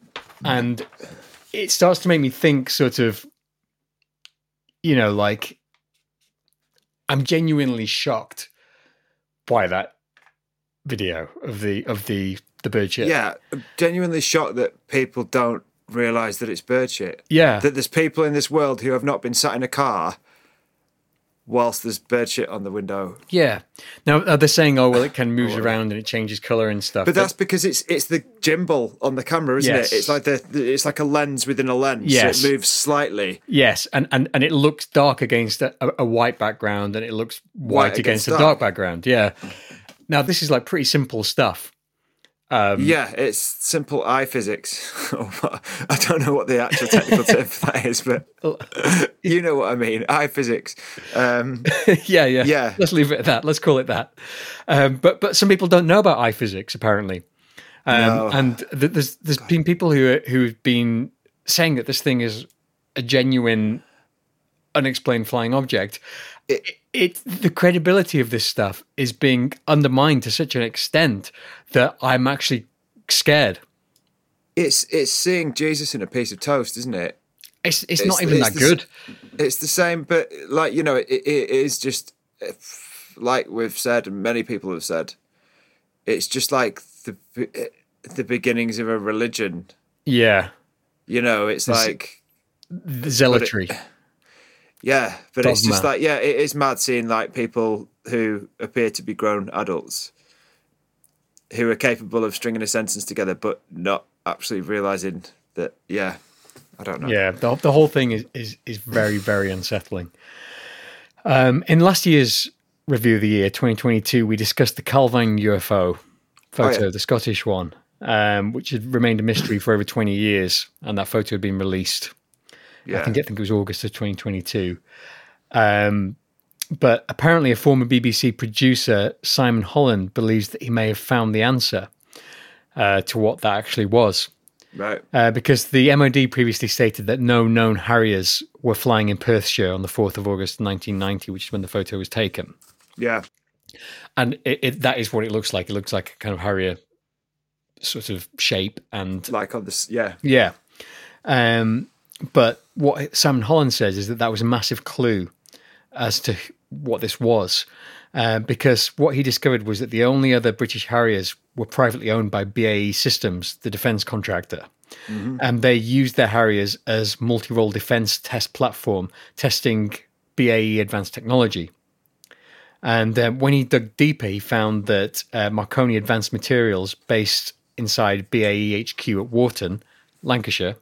and it starts to make me think, sort of, you know, like I'm genuinely shocked by that video of the of the the bird shit. Yeah, I'm genuinely shocked that people don't realise that it's bird shit. yeah, That there's people in this world who have not been sat in a car whilst there's bird shit on the window. yeah. Now they're saying, oh well, it can move oh. around and it changes color and stuff. But that's because it's it's the gimbal on the camera, isn't Yes. it? It's like the, the it's like a lens within a lens. Yes. So it moves slightly. Yes, and, and, and it looks dark against a, a white background, and it looks white, White against, against a dark. dark background. Yeah. Now this is like pretty simple stuff. Um, yeah, it's simple eye physics. I don't know what the actual technical term for that is, but you know what I mean. Eye physics. Um, yeah, yeah, Yeah. Let's leave it at that. Let's call it that. Um, but but some people don't know about eye physics apparently, um, No. and th- there's there's been people who who've been saying that this thing is a genuine, unexplained flying object. It, it the credibility of this stuff is being undermined to such an extent that I'm actually scared. it's it's seeing Jesus in a piece of toast, isn't it? It's it's, It's- not even it's that the- good. It's the same, but like you know, it, it is just like we've said, and many people have said, it's just like the the beginnings of a religion. Yeah, You know, it's like the zealotry. Yeah, but it's just like yeah, it is mad seeing like people who appear to be grown adults who are capable of stringing a sentence together, but not actually realizing that. Yeah, I don't know. Yeah, the, the whole thing is, is is very very unsettling. Um, in last year's review of the year 2022, we discussed the Calvine UFO photo, Oh, yeah. the Scottish one, um, which had remained a mystery for over 20 years, and that photo had been released. Yeah. I think I think it was August of 2022. Um, but apparently, a former BBC producer, Simon Holland, believes that he may have found the answer uh, to what that actually was right. uh, because the MOD previously stated that no known Harriers were flying in Perthshire on the 4th of August 1990, which is when the photo was taken. Yeah. And it, it, that is what it looks like. It looks like a kind of Harrier sort of shape. And Like on this. Yeah. yeah. Um, but what Simon Holland says is that that was a massive clue as to what this was. Uh, because what he discovered was that the only other British Harriers were privately owned by BAE Systems, the defence contractor. and they used their Harriers as multi-role defense test platform, testing BAE advanced technology. And um, when he dug deeper, he found that uh, Marconi Advanced Materials, based inside BAE HQ at Warton, Lancashire,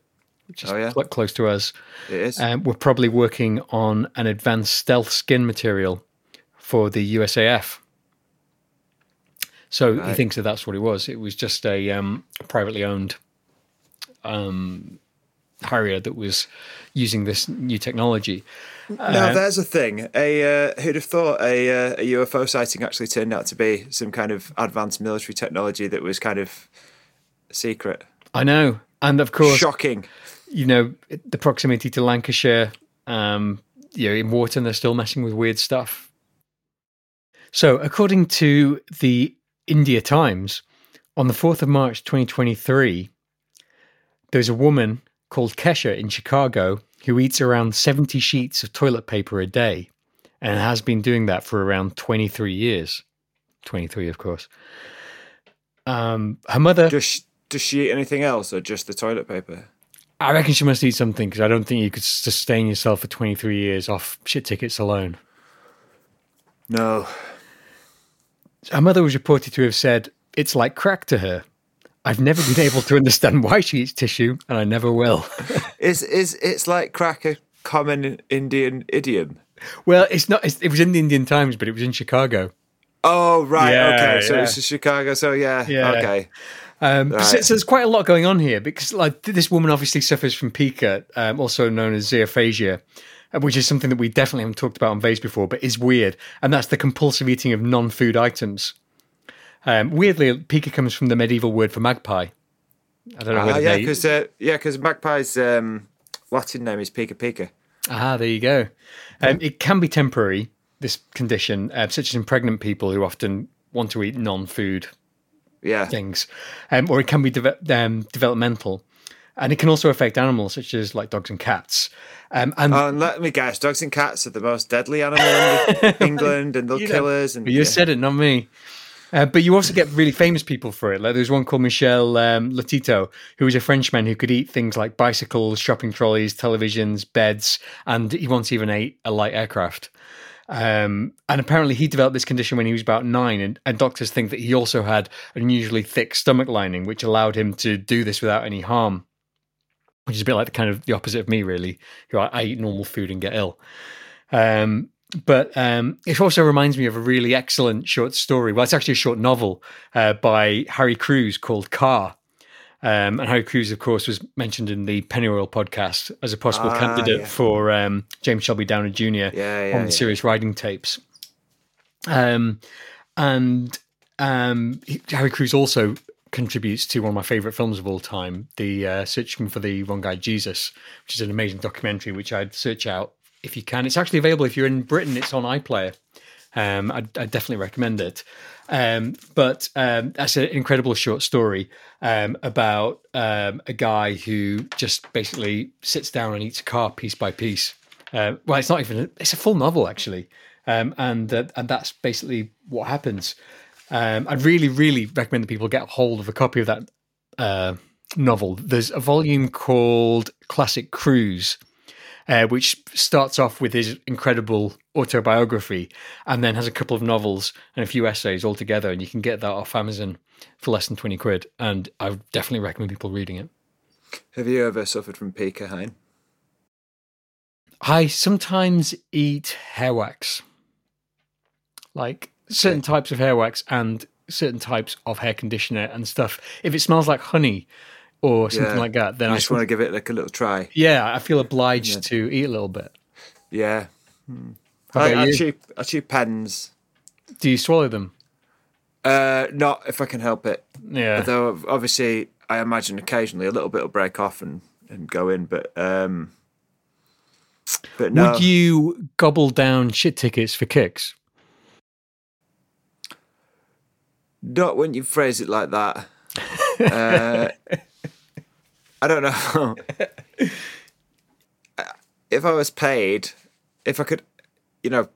which is Oh, yeah. cl- close to us, It is. um, were probably working on an advanced stealth skin material for the USAF. So he Right. thinks that that's what it was. It was just a um, privately owned um, Harrier that was using this new technology. now there's a thing. A uh, who'd have thought a, uh, a UFO sighting actually turned out to be some kind of advanced military technology that was kind of secret. I know, and of course, Shocking. you know the proximity to Lancashire. Um, you know, in Warton, they're still messing with weird stuff. So, according to the India Times, on the fourth of March, twenty twenty three, there's a woman called Kesha in Chicago who eats around seventy sheets of toilet paper a day, and has been doing that for around twenty three years. Twenty three, of course. Um, her mother. Does she, does she eat anything else or just the toilet paper? I reckon she must eat something because I don't think you could sustain yourself for 23 years off shit tickets alone. No. Her mother was reported to have said, It's like crack to her. I've never been able to understand why she eats tissue, and I never will. Is is it's like crack a common Indian idiom? well, it's not, it's, it was in the Indian Times, but it was in Chicago. Oh right, Yeah, okay. So yeah. it's Chicago. So yeah, Yeah. okay. Um, so, Right. so there's quite a lot going on here because, like, this woman obviously suffers from pica, um, also known as zeophagia, uh, which is something that we definitely haven't talked about on Vase before, but is weird, and that's the compulsive eating of non-food items. Um, weirdly, pica comes from the medieval word for magpie. I don't know Ah, whether yeah, because uh, yeah, because magpie's um, Latin name is pica pica. Ah, there you go. Um, it can be temporary. This condition, uh, such as in pregnant people who often want to eat non-food Yeah, things, um, or it can be deve- um, developmental, and it can also affect animals such as like dogs and cats. Um, and Oh, and let me guess, dogs and cats are the most deadly animal in England, and they'll You know, kill us. And you yeah. said it, not me. Uh, but you also get really famous people for it. Like there's one called Michel um, Lotito, who was a Frenchman who could eat things like bicycles, shopping trolleys, televisions, beds, and he once even ate a light aircraft. Um, and apparently, he developed this condition when he was about nine, and, and doctors think that he also had unusually thick stomach lining, which allowed him to do this without any harm. Which is a bit like the kind of the opposite of me, really. Who I, I eat normal food and get ill. Um, but um, it also reminds me of a really excellent short story. Well, it's actually a short novel uh, by Harry Crews called Car. Um, and Harry Crews, of course, was mentioned in the Pennyroyal podcast as a possible Ah, candidate yeah. for um, James Shelby Downard Jr. Yeah, yeah, on the serious riding tapes. Um, and um, he- Harry Crews also contributes to one of my favorite films of all time, the uh, Searching for the Wrong-Eyed Jesus, which is an amazing documentary which I'd search out if you can. It's actually available if you're in Britain. It's on iPlayer. Um, I'd, I'd definitely recommend it. Um, but um, that's an incredible short story um, about um, a guy who just basically sits down and eats a car piece by piece. Uh, well, it's not even. It's a full novel actually, um, and uh, and that's basically what happens. Um, I'd really, really recommend that people get hold of a copy of that uh, novel. There's a volume called Classic Crews, uh, which starts off with his incredible autobiography and then has a couple of novels and a few essays all together. And you can get that off Amazon for less than 20 quid. And I definitely recommend people reading it. Have you ever suffered from Pica, Hine? I sometimes eat hair wax, like certain types of hair wax and certain types of hair conditioner and stuff. If it smells like honey or something Yeah. like that, then I just want to give it like a little try. yeah, I feel obliged Yeah. to eat a little bit. Yeah, I, I chew I chew pens. Do you swallow them? Uh, not if I can help it. Yeah. Although obviously, I imagine occasionally a little bit will break off and, and go in, but um, but no. Would you gobble down shit tickets for kicks? Not when you phrase it like that. uh, I don't know. if I was paid, if I could, you know,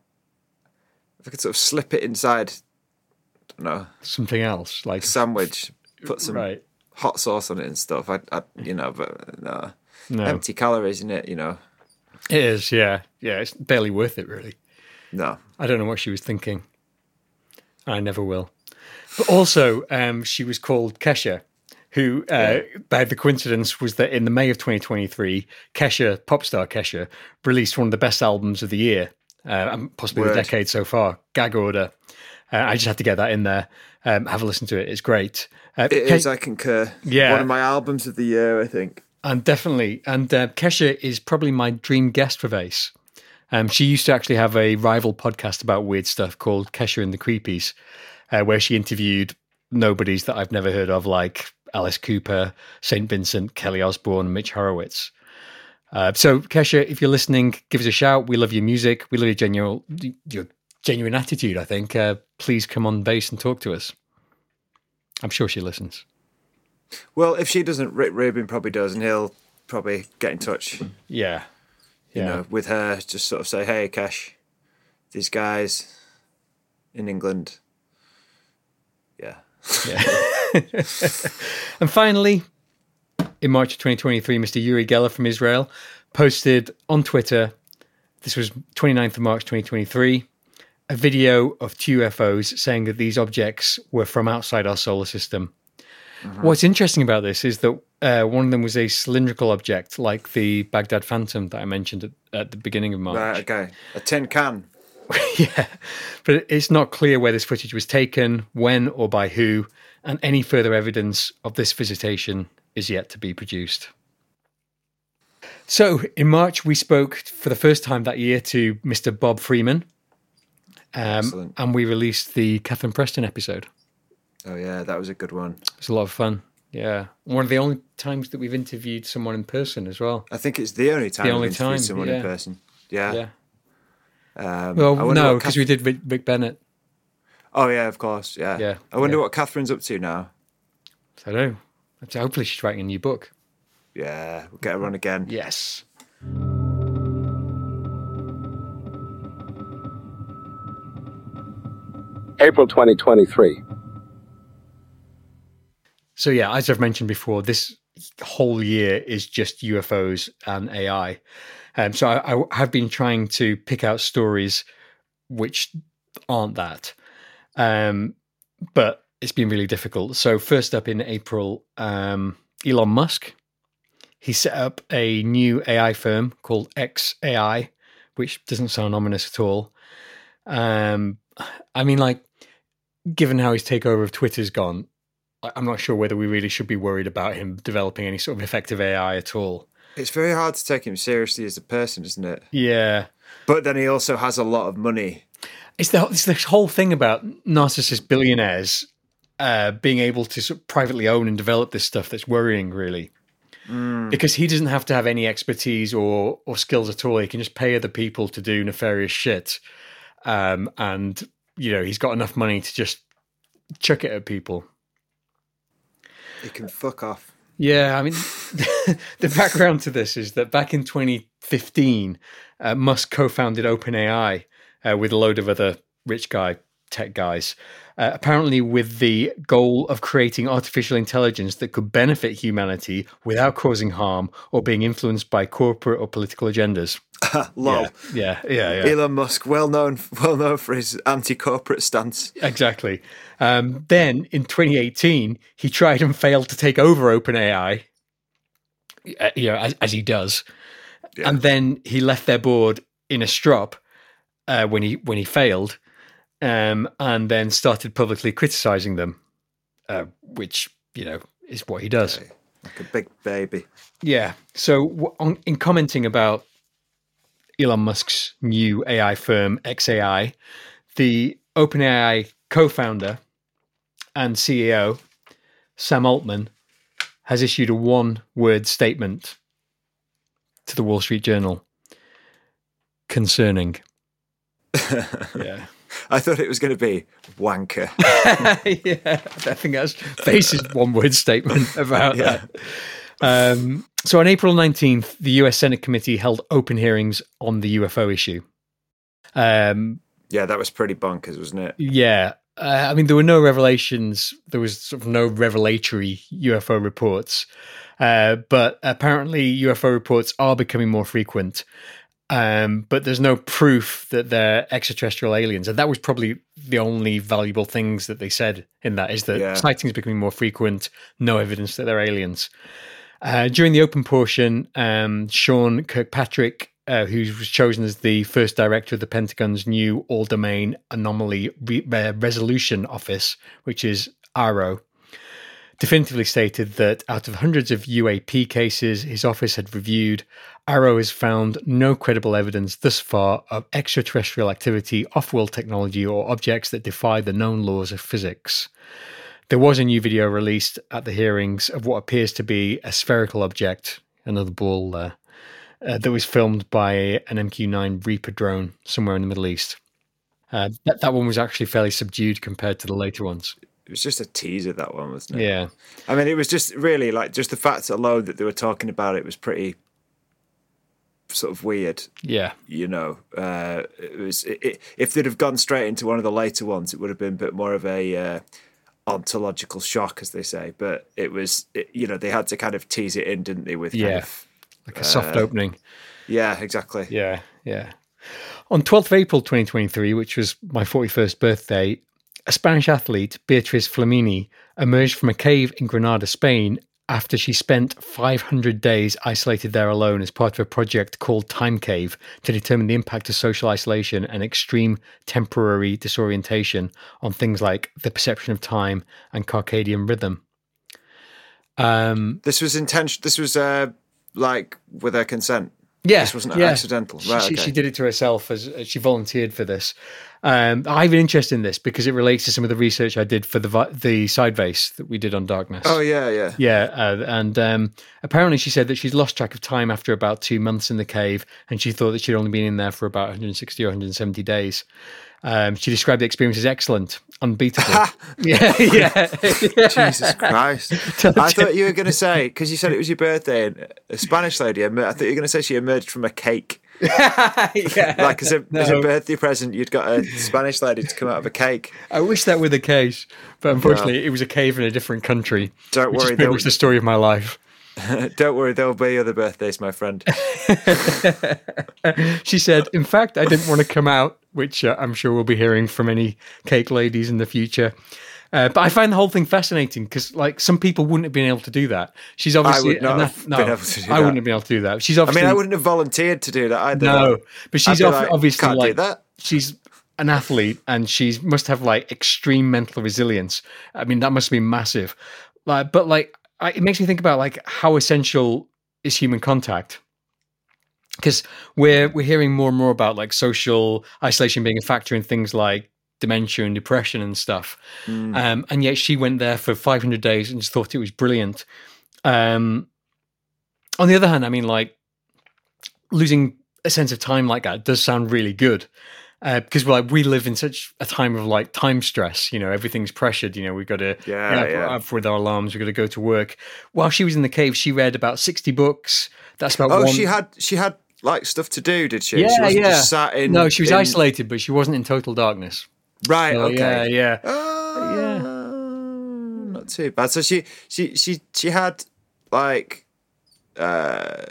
if I could sort of slip it inside, I don't know, Something else, like a sandwich, put some right. hot sauce on it and stuff. I, I you know, but no. No, empty calories in it. You know, it is. Yeah, yeah. It's barely worth it, really. no. I don't know what she was thinking. I never will. But also, um, she was called Kesha, who, uh, by the coincidence, was that in the May of 2023, Kesha, pop star Kesha, released one of the best albums of the year, uh, and possibly the decade so far, Gag Order. Uh, I just had to get that in there. Um, have a listen to it. It's great. Uh, It Ke- is. I concur. Yeah. one of my albums of the year. I think. And definitely. And uh, Kesha is probably my dream guest for Vase. Um, she used to actually have a rival podcast about weird stuff called Kesha and the Creepies, uh, where she interviewed nobodies that I've never heard of, like Alice Cooper, St. Vincent, Kelly Osbourne, Mitch Horowitz. Uh, so, Kesha, if you're listening, give us a shout. We love your music. We love your genuine, your genuine attitude, I think. Uh, please come on base and talk to us. I'm sure she listens. Well, if she doesn't, Rick Rubin probably does, and he'll probably get in touch. Yeah. You Yeah. know, with her, just sort of say, "Hey, Cash, these guys in England." Yeah. And finally, in March of 2023, Mr. Uri Geller from Israel posted on Twitter, this was 29th of March 2023, a video of two UFOs saying that these objects were from outside our solar system. What's interesting about this is that uh, one of them was a cylindrical object like the Baghdad Phantom that I mentioned at, at the beginning of March. Right. Okay. A tin can. yeah, but it's not clear where this footage was taken, when, or by who, and any further evidence of this visitation is yet to be produced. So, in March, we spoke for the first time that year to Mr. Bob Freeman, um, and we released the Catherine Preston episode. Oh yeah, that was a good one. It was a lot of fun. Yeah, one of the only times that we've interviewed someone in person as well. I think it's the only time The only interviewed time, someone yeah. in person. Yeah. Yeah. Um, Well, no, because Kath- we did Rick, Rick Bennett. Oh yeah, of course. Yeah. Yeah, I wonder yeah. what Catherine's up to now. I don't know. Hopefully, she's writing a new book. Yeah, we'll get her on again. Yes. April 2023. So yeah, as I've mentioned before, this whole year is just UFOs and AI. Um, so I, I have been trying to pick out stories which aren't that, um, but it's been really difficult. So first up in April, um, Elon Musk he set up a new AI firm called XAI, which doesn't sound ominous at all. Um, I mean, like, given how his takeover of Twitter's gone, I- I'm not sure whether we really should be worried about him developing any sort of effective AI at all. It's very hard to take him seriously as a person, isn't it? Yeah. But then he also has a lot of money. It's the it's this whole thing about narcissist billionaires uh, being able to sort of privately own and develop this stuff that's worrying, really. Because he doesn't have to have any expertise or or skills at all. He can just pay other people to do nefarious shit, um, and you know he's got enough money to just chuck it at people. He can fuck off. Yeah, I mean, the background to this is that back in 2015, uh, Musk co-founded OpenAI uh, with a load of other rich guy tech guys, uh, apparently with the goal of creating artificial intelligence that could benefit humanity without causing harm or being influenced by corporate or political agendas. Lol. Yeah, yeah, yeah. Elon Musk, well known, well known for his anti-corporate stance. Exactly. Um, then in 2018, he tried and failed to take over OpenAI, uh, you know, as, as he does, Yeah. and then he left their board in a strop uh, when he when he failed, um, and then started publicly criticizing them, uh, which you know is what he does. Like a big baby. Yeah. So w- on, in commenting about Elon Musk's new AI firm XAI, the OpenAI co-founder and CEO Sam Altman has issued a one-word statement to the Wall Street Journal concerning. Yeah. I thought it was going to be wanker. yeah, I think that's Face's one word statement about Yeah. that. Um, so on April 19th, the US Senate committee held open hearings on the UFO issue. Um, yeah, that was pretty bonkers, wasn't it? yeah, uh, I mean, there were no revelations. There was sort of no revelatory UFO reports, uh, but apparently UFO reports are becoming more frequent. Um, but there's no proof that they're extraterrestrial aliens, and that was probably the only valuable things that they said in that is that Yeah. sightings becoming more frequent, no evidence that they're aliens. Uh, during the open portion, um, Sean Kirkpatrick, uh, who was chosen as the first director of the Pentagon's new All Domain Anomaly Re- uh, Resolution Office, which is ARO, definitively stated that out of hundreds of UAP cases his office had reviewed, Arrow has found no credible evidence thus far of extraterrestrial activity, off world technology, or objects that defy the known laws of physics. There was a new video released at the hearings of what appears to be a spherical object, another ball there, uh, that was filmed by an MQ 9 Reaper drone somewhere in the Middle East. Uh, that, that one was actually fairly subdued compared to the later ones. It was just a teaser, that one, wasn't it? Yeah. I mean, it was just really like just the fact alone that they were talking about it was pretty sort of weird. Yeah. You know, uh, it was it, it, if they'd have gone straight into one of the later ones, it would have been a bit more of a uh, ontological shock, as they say. But it was, it, you know, they had to kind of tease it in, didn't they? With Yeah. of, Like a soft Uh, opening. yeah, exactly. Yeah, yeah. On 12th of April 2023, which was my 41st birthday, a Spanish athlete, Beatriz Flamini, emerged from a cave in Granada, Spain, after she spent 500 days isolated there alone as part of a project called Time Cave to determine the impact of social isolation and extreme temporary disorientation on things like the perception of time and circadian rhythm. Um, This was intention. This was uh, like with her consent. Yeah, This wasn't yeah. accidental. She, Right, she, okay. she did it to herself as, as she volunteered for this. Um, I have an interest in this because it relates to some of the research I did for the the side vase that we did on darkness. Oh yeah, yeah. Yeah, uh, and um, apparently she said that she's lost track of time after about two months in the cave, and she thought that she'd only been in there for about 160 or 170 days. Um, she described the experience as excellent, unbeatable. yeah, yeah. Jesus Christ! I thought you were going to say because you said it was your birthday and a Spanish lady. I thought you were going to say she emerged from a cake, yeah. like as a, as a birthday present. You'd got a Spanish lady to come out of a cake. I wish that were the case, but unfortunately, it was a cave in a different country. Don't which worry, is pretty much the story of my life. Don't worry, there'll be other birthdays, my friend. She said, "In fact, I didn't want to come out," which uh, I'm sure we'll be hearing from any cake ladies in the future. Uh, but I find the whole thing fascinating because, like, some people wouldn't have been able to do that. She's obviously I would have no, been able to do I that. wouldn't have been able to do that. She's I mean, I wouldn't have volunteered to do that either. no, but she's like, obviously "Can't do like that." she's an athlete and she must have like extreme mental resilience. I mean, that must be massive. Like, but like, I, it makes me think about like how essential is human contact. Because we're we're hearing more and more about like social isolation being a factor in things like dementia and depression and stuff. Um, and yet she went there for 500 days and just thought it was brilliant. Um, on the other hand, I mean, like losing a sense of time like that does sound really good. Uh, because like we live in such a time of like time stress, you know, everything's pressured. You know, we've got to Yeah, up, yeah. up with our alarms. We've got to go to work. While she was in the cave, she read about sixty books. That's about Oh, one. she had she had like stuff to do, did she? yeah, she wasn't yeah. just sat in. no, she was in- isolated, but she wasn't in total darkness. Right. So, okay. Yeah, yeah. Uh, Yeah. Not too bad. So she she she she had like uh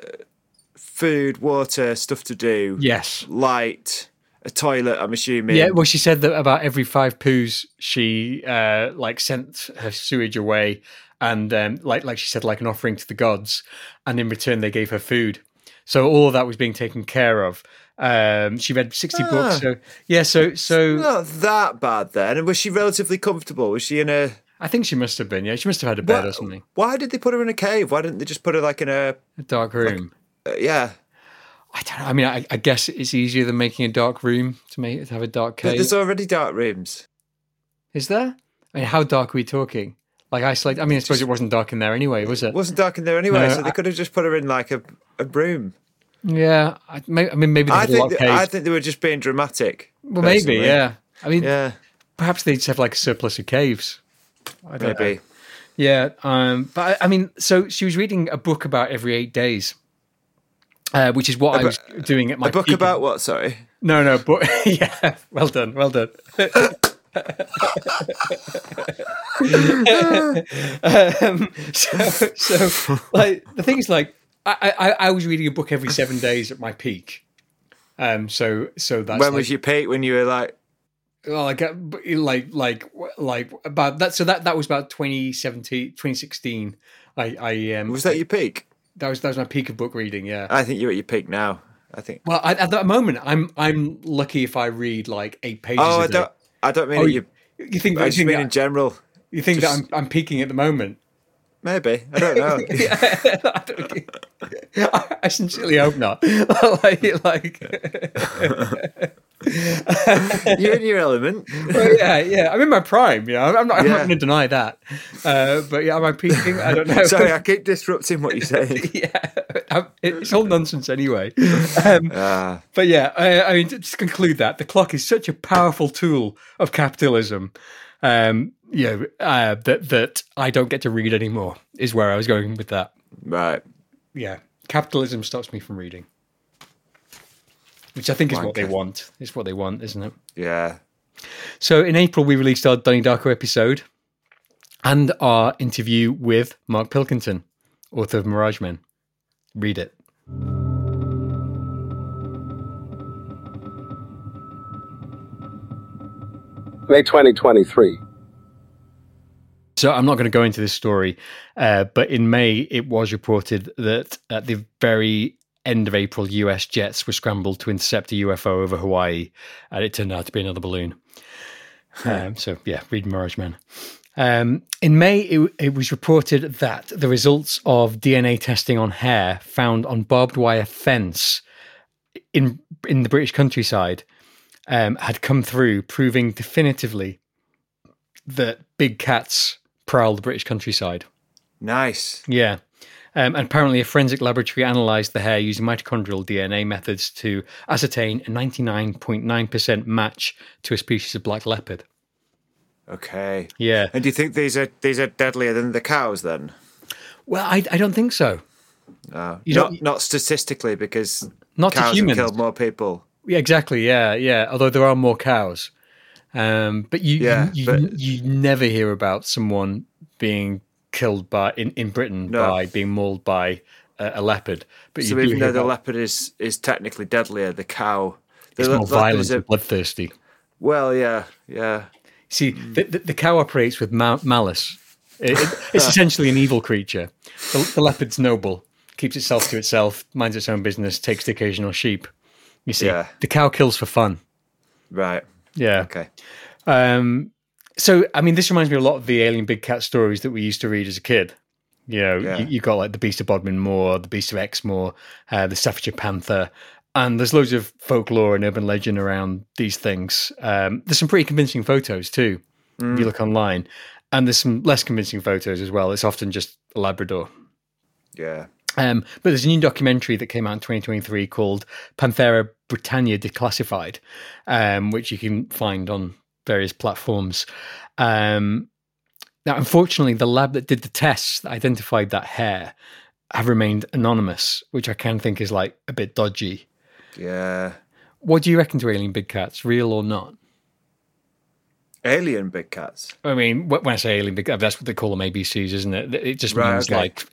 food, water, stuff to do, Yes. light, a toilet, I'm assuming. Yeah, well, she said that about every five poos, she uh, like sent her sewage away, and um, like like she said, like an offering to the gods, and in return they gave her food. So all of that was being taken care of. Um, she read sixty Ah. books. So yeah, so so Not that bad then. And was she relatively comfortable? Was she in a I think she must have been. Yeah, she must have had a bed or something, Why did they put her in a cave? Why didn't they just put her like in a a dark room. uh, yeah? I don't know. I mean, I, I guess it's easier than making a dark room to make to have a dark But cave. There's already dark rooms. Is there? I mean, how dark are we talking? Like isolate? I mean, I suppose it wasn't dark in there anyway, was it? It wasn't dark in there anyway, No, so they I- could have just put her in like a, a room. Yeah, I, may, I mean, maybe they I think I think they were just being dramatic. Well, maybe, yeah. I mean, Yeah, perhaps they just have like a surplus of caves. I don't know. maybe. Yeah, um, but I, I mean, so she was reading a book about every eight days, uh, which is what I was doing at my A book peak- about what? Sorry. No, no, but yeah, well done, well done. um, so, so, like the thing is, like I, I, I was reading a book every seven days at my peak. Um, so, so that's when like, was your peak? When you were like, like, uh, like, like, like about that. So that that was about 2017, 2016. I, I um, was that your peak? That was that was my peak of book reading. Yeah. I think you're at your peak now. I think. Well, I, at that moment, I'm I'm lucky if I read like eight pages. Oh, I don't. I don't mean Oh, you, you. think I that, just mean in general. you think that I'm I'm peaking at the moment? Maybe I don't know. Yeah, I, don't, I, I sincerely hope not. like, like you're in your element. well, yeah, yeah. I'm in my prime. Yeah, I'm not. I'm not going to deny that. Uh, but yeah, am I peaking? I don't know. Sorry, I keep disrupting what you're saying. yeah, it's all nonsense anyway. Um, Ah, but yeah, I, I mean, to just conclude that the clock is such a powerful tool of capitalism. Um, you know, uh, that that I don't get to read anymore is where I was going with that. right. Yeah, capitalism stops me from reading, which I think is what they want. Is what they want, isn't it? Yeah. So in April, we released our Donnie Darko episode and our interview with Mark Pilkington, author of Mirage Men. Read it. May 2023. So I'm not going to go into this story, uh, but in May it was reported that at the very end of April, US jets were scrambled to intercept a UFO over Hawaii, and it turned out to be another balloon. Um, so yeah, read Mirage Men. Um, in May, it, it was reported that the results of DNA testing on hair found on barbed wire fence in in the British countryside um, had come through, proving definitively that big cats prowl the British countryside. Nice. Yeah. Um, and apparently, a forensic laboratory analysed the hair using mitochondrial DNA methods to ascertain a 99.9% match to a species of black leopard. Okay. Yeah. And do you think these are these are deadlier than the cows then? Well, I, I don't think so. No. You not don't- not statistically because Not to cows have killed more people. Yeah, exactly. Yeah, yeah. Although there are more cows, um, but you Yeah, you, but- you never hear about someone being killed by in, in Britain No. by being mauled by a, a leopard. But So you even though the about- leopard is is technically deadlier, the cow it's the more le- violent and bloodthirsty. well, yeah, yeah. See, the, the, the cow operates with ma- malice. It- it- it's essentially an evil creature. The, the leopard's noble, keeps itself to itself, minds its own business, takes the occasional sheep. You see, Yeah. the cow kills for fun. Right. Yeah. Okay. Um, so, I mean, this reminds me a lot of the Alien Big Cat stories that we used to read as a kid. You know, Yeah. you, you got like the Beast of Bodmin Moor, the Beast of Exmoor, uh, the Staffordshire Panther, and there's loads of folklore and urban legend around these things. Um, there's some pretty convincing photos too, if you look online, and there's some less convincing photos as well. It's often just a Labrador. Yeah. Um, but there's a new documentary that came out in 2023 called Panthera Britannia Declassified, um, which you can find on various platforms. Um, now, unfortunately, the lab that did the tests that identified that hair have remained anonymous, which I can think is like a bit dodgy. Yeah. What do you reckon to alien big cats, real or not? Alien big cats. I mean, when I say alien big, cats, that's what they call them ABCs, isn't it? It just Right, means okay. like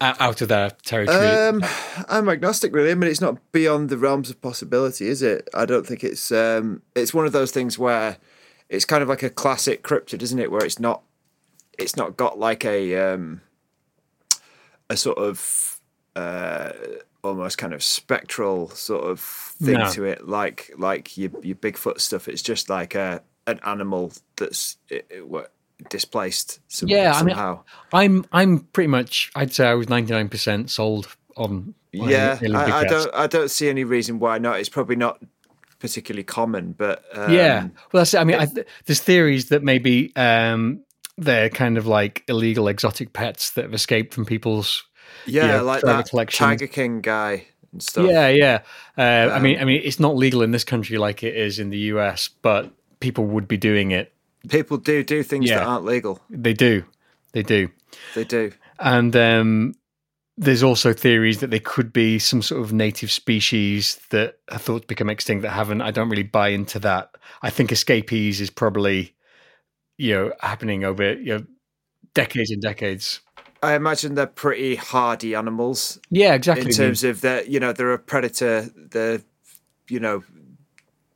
out of their territory. Um, I'm agnostic, really. I mean, it's not beyond the realms of possibility, is it? I don't think it's. Um, it's one of those things where it's kind of like a classic cryptid, isn't it? Where it's not. It's not got like a um, a sort of uh, almost kind of spectral sort of thing No. to it, like like your your Bigfoot stuff. It's just like a an animal that's it, it, what, displaced some, Yeah, I mean, somehow. I'm I'm pretty much I'd say I was ninety nine percent sold on. on Yeah, I, I don't. I don't see any reason why not. It's probably not particularly common, but um, yeah, well, that's. I mean, I there's theories that maybe um, they're kind of like illegal exotic pets that have escaped from people's. yeah, yeah, like that collections. Tiger King guy and stuff. Yeah, yeah. Uh, I mean, Um, I mean, it's not legal in this country like it is in the US, but people would be doing it. people do do things Yeah. that aren't legal. They do, they do, They do. and um, there's also theories that they could be some sort of native species that are thought to become extinct that haven't. I don't really buy into that. I think escapees is probably, you know, happening over you know decades and decades. I imagine they're pretty hardy animals Yeah, exactly. in terms of that. You know, they're a predator. They're, you know,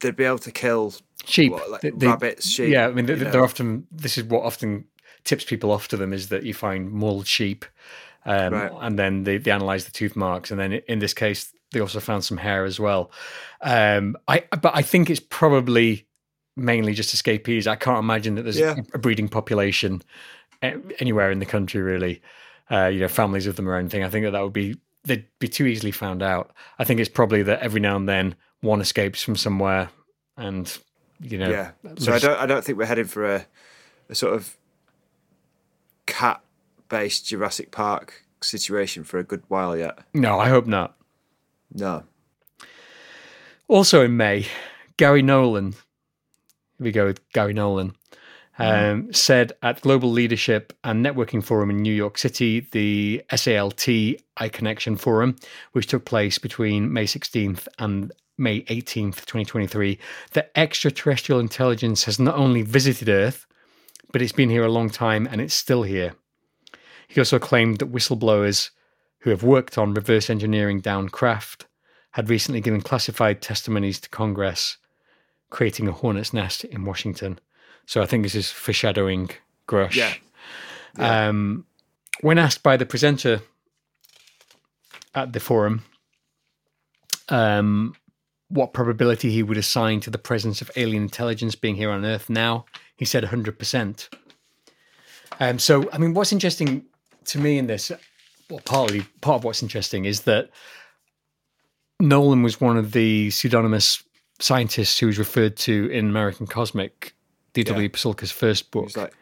they'd be able to kill sheep, what, like They- they- rabbits, sheep. yeah, I mean, they're, they're know. often. This is what often tips people off to them is that you find mauled sheep, um, Right. and then they, they analyze the tooth marks, and then in this case, they also found some hair as well. Um, I but I think it's probably mainly just escapees. I can't imagine that there's Yeah. a breeding population anywhere in the country really. Uh, you know, families of them or anything. I think that that would be they'd be too easily found out. I think it's probably that every now and then one escapes from somewhere, and you know, yeah. So I don't. I don't think we're heading for a, a sort of cat-based Jurassic Park situation for a good while yet. No, I hope not. No. Also in May, Gary Nolan, here we go with Gary Nolan, um, said at Global Leadership and Networking Forum in New York City, the SALT iConnection Forum, which took place between May 16th and May 18th, 2023, that extraterrestrial intelligence has not only visited Earth, but it's been here a long time and it's still here. He also claimed that whistleblowers who have worked on reverse engineering down craft had recently given classified testimonies to Congress, creating a hornet's nest in Washington. So I think this is foreshadowing Grush. Yeah. Um, when asked by the presenter at the forum um, what probability he would assign to the presence of alien intelligence being here on Earth now, he said 100%. Um, so, I mean, what's interesting to me in this, well, partly part of what's interesting is that Nolan was one of the pseudonymous scientists who was referred to in American Cosmic, D.W. Yeah. Pasulka's first book. Was like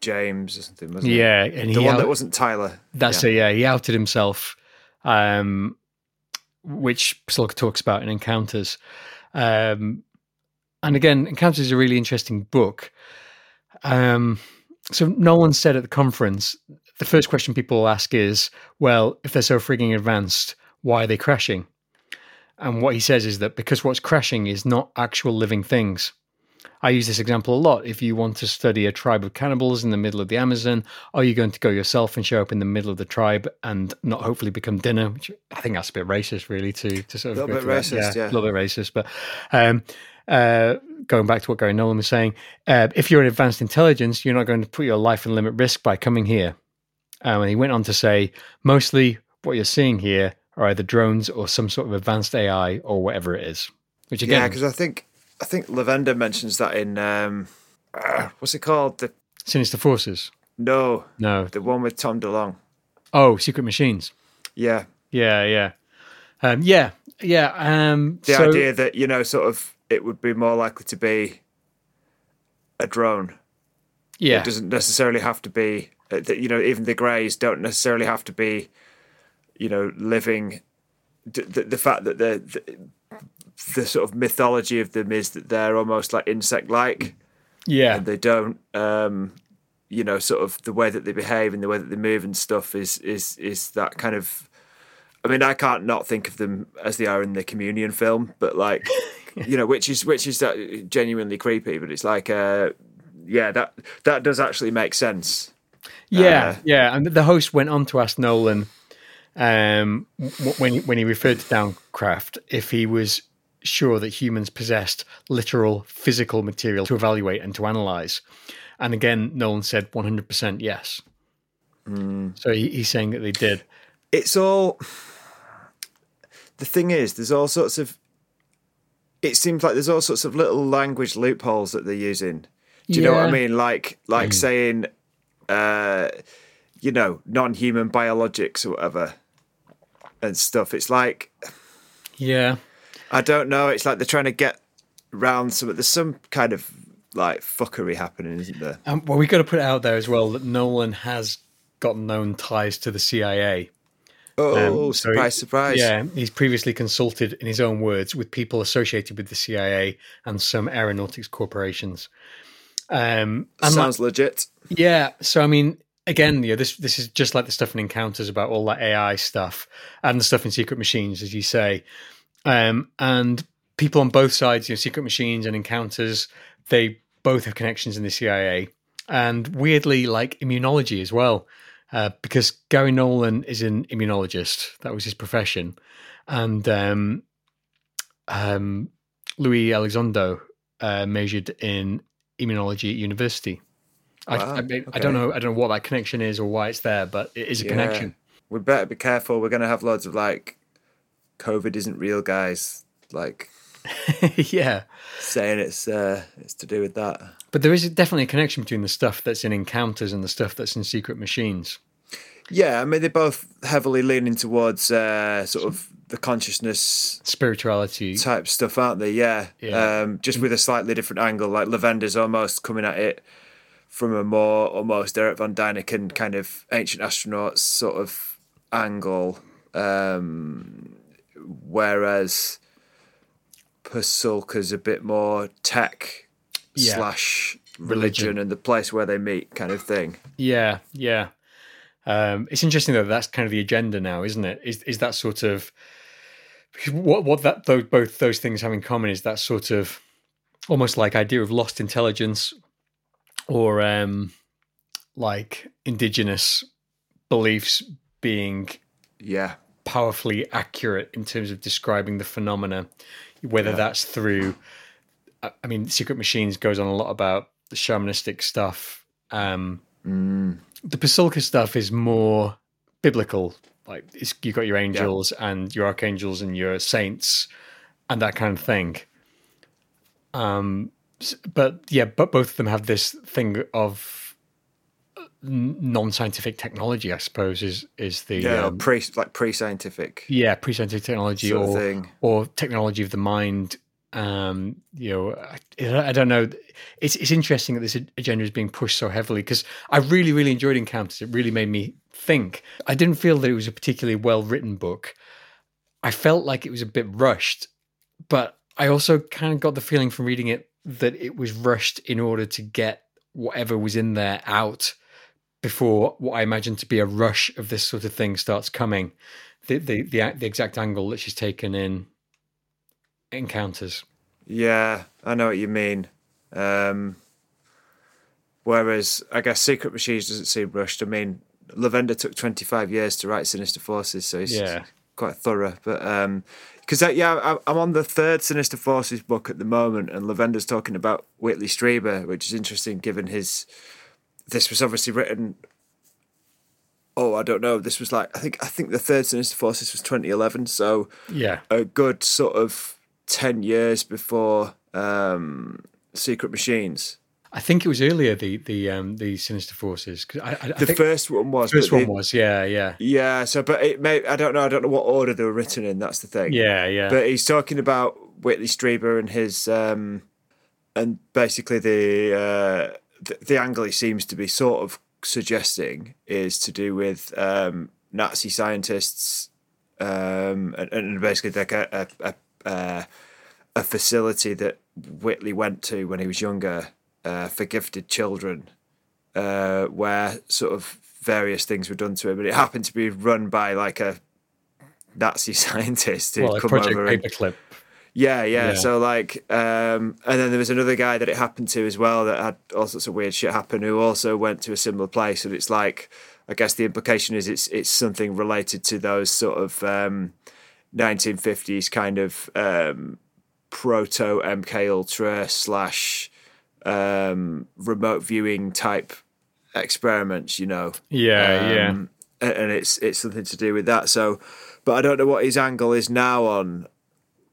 James or something, wasn't it? yeah, and The he one out- that wasn't Tyler. that's yeah. it. Yeah, he outed himself, um, which Pasulka talks about in Encounters. Um, and again, Encounters is a really interesting book. Um, so Nolan said at the conference, the first question people ask is, "Well, if they're so frigging advanced, why are they crashing?" And what he says is that because what's crashing is not actual living things. I use this example a lot. If you want to study a tribe of cannibals in the middle of the Amazon, are you going to go yourself and show up in the middle of the tribe and not hopefully become dinner? Which I think that's a bit racist, really, to to sort of A Little bit racist, yeah. a little bit racist. But um, uh, going back to what Gary Nolan was saying, uh, if you're an advanced intelligence, you're not going to put your life in limit risk by coming here. Um, and he went on to say, mostly what you're seeing here are either drones or some sort of advanced AI or whatever it is. Which again, Yeah, because I think I think Levenda mentions that in um, uh, what's it called? The Sinister Forces. no, No. the one with Tom DeLonge. Oh, Sekret Machines. Yeah, Yeah, yeah, um, yeah, yeah. Um, the so, idea that you know, sort of, it would be more likely to be a drone. yeah, It doesn't necessarily have to be. Uh, that, You know, even the Greys don't necessarily have to be. You know, living. The, the, fact that the, the the sort of mythology of them is that they're almost like insect-like. yeah, and they don't um you know sort of the way that they behave and the way that they move and stuff is is is that kind of i mean i can't not think of them as they are in the communion film but like you know which is which is genuinely creepy but it's like uh yeah that that does actually make sense yeah, uh, yeah. And the host went on to ask Nolan um, when he, when he referred to Downcraft if he was sure that humans possessed literal physical material to evaluate and to analyze. And again, Nolan said 100% yes. So he, he's saying that they did. it's all the thing is there's all sorts of it seems like there's all sorts of little language loopholes that they're using do you know what i mean like like saying uh you know non-human biologics or whatever and stuff it's like Yeah. i don't know it's like they're trying to get round some of there's some kind of like fuckery happening isn't there Um, well, we've got to put it out there as well that Nolan has got known ties to the CIA. oh Um, so he- surprise surprise Yeah, he's previously consulted, in his own words, with people associated with the CIA and some aeronautics corporations. Um, and sounds legit yeah, so I mean, again, you know, this this is just like the stuff in Encounters about all that AI stuff and the stuff in Sekret Machines, as you say. Um, and people on both sides, you know, Sekret Machines and Encounters, they both have connections in the CIA, and weirdly, like immunology as well, uh, because Gary Nolan is an immunologist. That was his profession, and um, um, Luis Elizondo uh, majored in immunology at university. I, Wow, I, mean, I don't know. I don't know what that connection is or why it's there, but it is a Yeah. connection. We better be careful. We're going to have loads of like, COVID isn't real, guys. Like yeah, saying it's uh, it's to do with that. but there is definitely a connection between the stuff that's in Encounters and the stuff that's in Sekret Machines. Yeah, I mean they're both heavily leaning towards uh, sort of the consciousness Spirituality. type stuff, aren't they? Yeah. Yeah. Um, just with a slightly different angle. Like Levenda's almost coming at it from a more almost Erich von Däniken kind of ancient astronauts sort of angle. Um, whereas Pasulka's a bit more tech Yeah. slash Religion. religion and the place where they meet kind of thing. Yeah, yeah. Um, it's interesting though. That's kind of the agenda now, isn't it? Is is that sort of what what that those, both those things have in common is that sort of almost like idea of lost intelligence or um, like indigenous beliefs being Yeah. powerfully accurate in terms of describing the phenomena, whether Yeah. that's through. I mean, Sekret Machines goes on a lot about the shamanistic stuff. Um, Mm. the Pasulka stuff is more biblical. Like it's, you got your angels and your archangels and your saints and that kind of thing. Um, but yeah, but both of them have this thing of non-scientific technology. I suppose is is the Yeah, um, pre like pre scientific yeah pre-scientific technology or thing. or technology of the mind. Um, you know, I, I don't know. It's it's interesting that this agenda is being pushed so heavily because I really really enjoyed Encounters. It really made me think. I didn't feel that it was a particularly well written book. I felt like it was a bit rushed, but I also kind of got the feeling from reading it that it was rushed in order to get whatever was in there out before what I imagine to be a rush of this sort of thing starts coming. The the the, the exact angle that she's taken in encounters. Yeah, I know what you mean. Um, whereas I guess Sekret Machines doesn't seem rushed. I mean, Levenda took 25 years to write Sinister Forces, so he's Yeah. quite thorough. But um 'cause because yeah, I- I'm on the third Sinister Forces book at the moment, and Levenda's talking about Whitley Strieber, which is interesting given his. This was obviously written. Oh, I don't know. This was like I think I think the third Sinister Forces was 2011, so Yeah. a good sort of 10 years before um, Sekret Machines. I think it was earlier the the um the Sinister Forces. I, I, The first one was. first but one the- was yeah yeah Yeah, so, but it may, I don't know, I don't know what order they were written in, that's the thing. yeah yeah But he's talking about Whitley Strieber and his, um, and basically the, uh, the, the angle he seems to be sort of suggesting is to do with um, Nazi scientists um, and, and basically like a, a, a, uh, a facility that Whitley went to when he was younger uh, for gifted children, uh, where sort of various things were done to him, but it happened to be run by like a Nazi scientist who'd well, come Project over. and- Paperclip. yeah, yeah, Yeah. So like, um, and then there was another guy that it happened to as well that had all sorts of weird shit happen who also went to a similar place, and it's like, I guess the implication is it's it's something related to those sort of um, 1950s kind of um, proto MK Ultra slash um, remote viewing type experiments, you know. Yeah yeah Um, a- and it's it's something to do with that. So, but I don't know what his angle is now on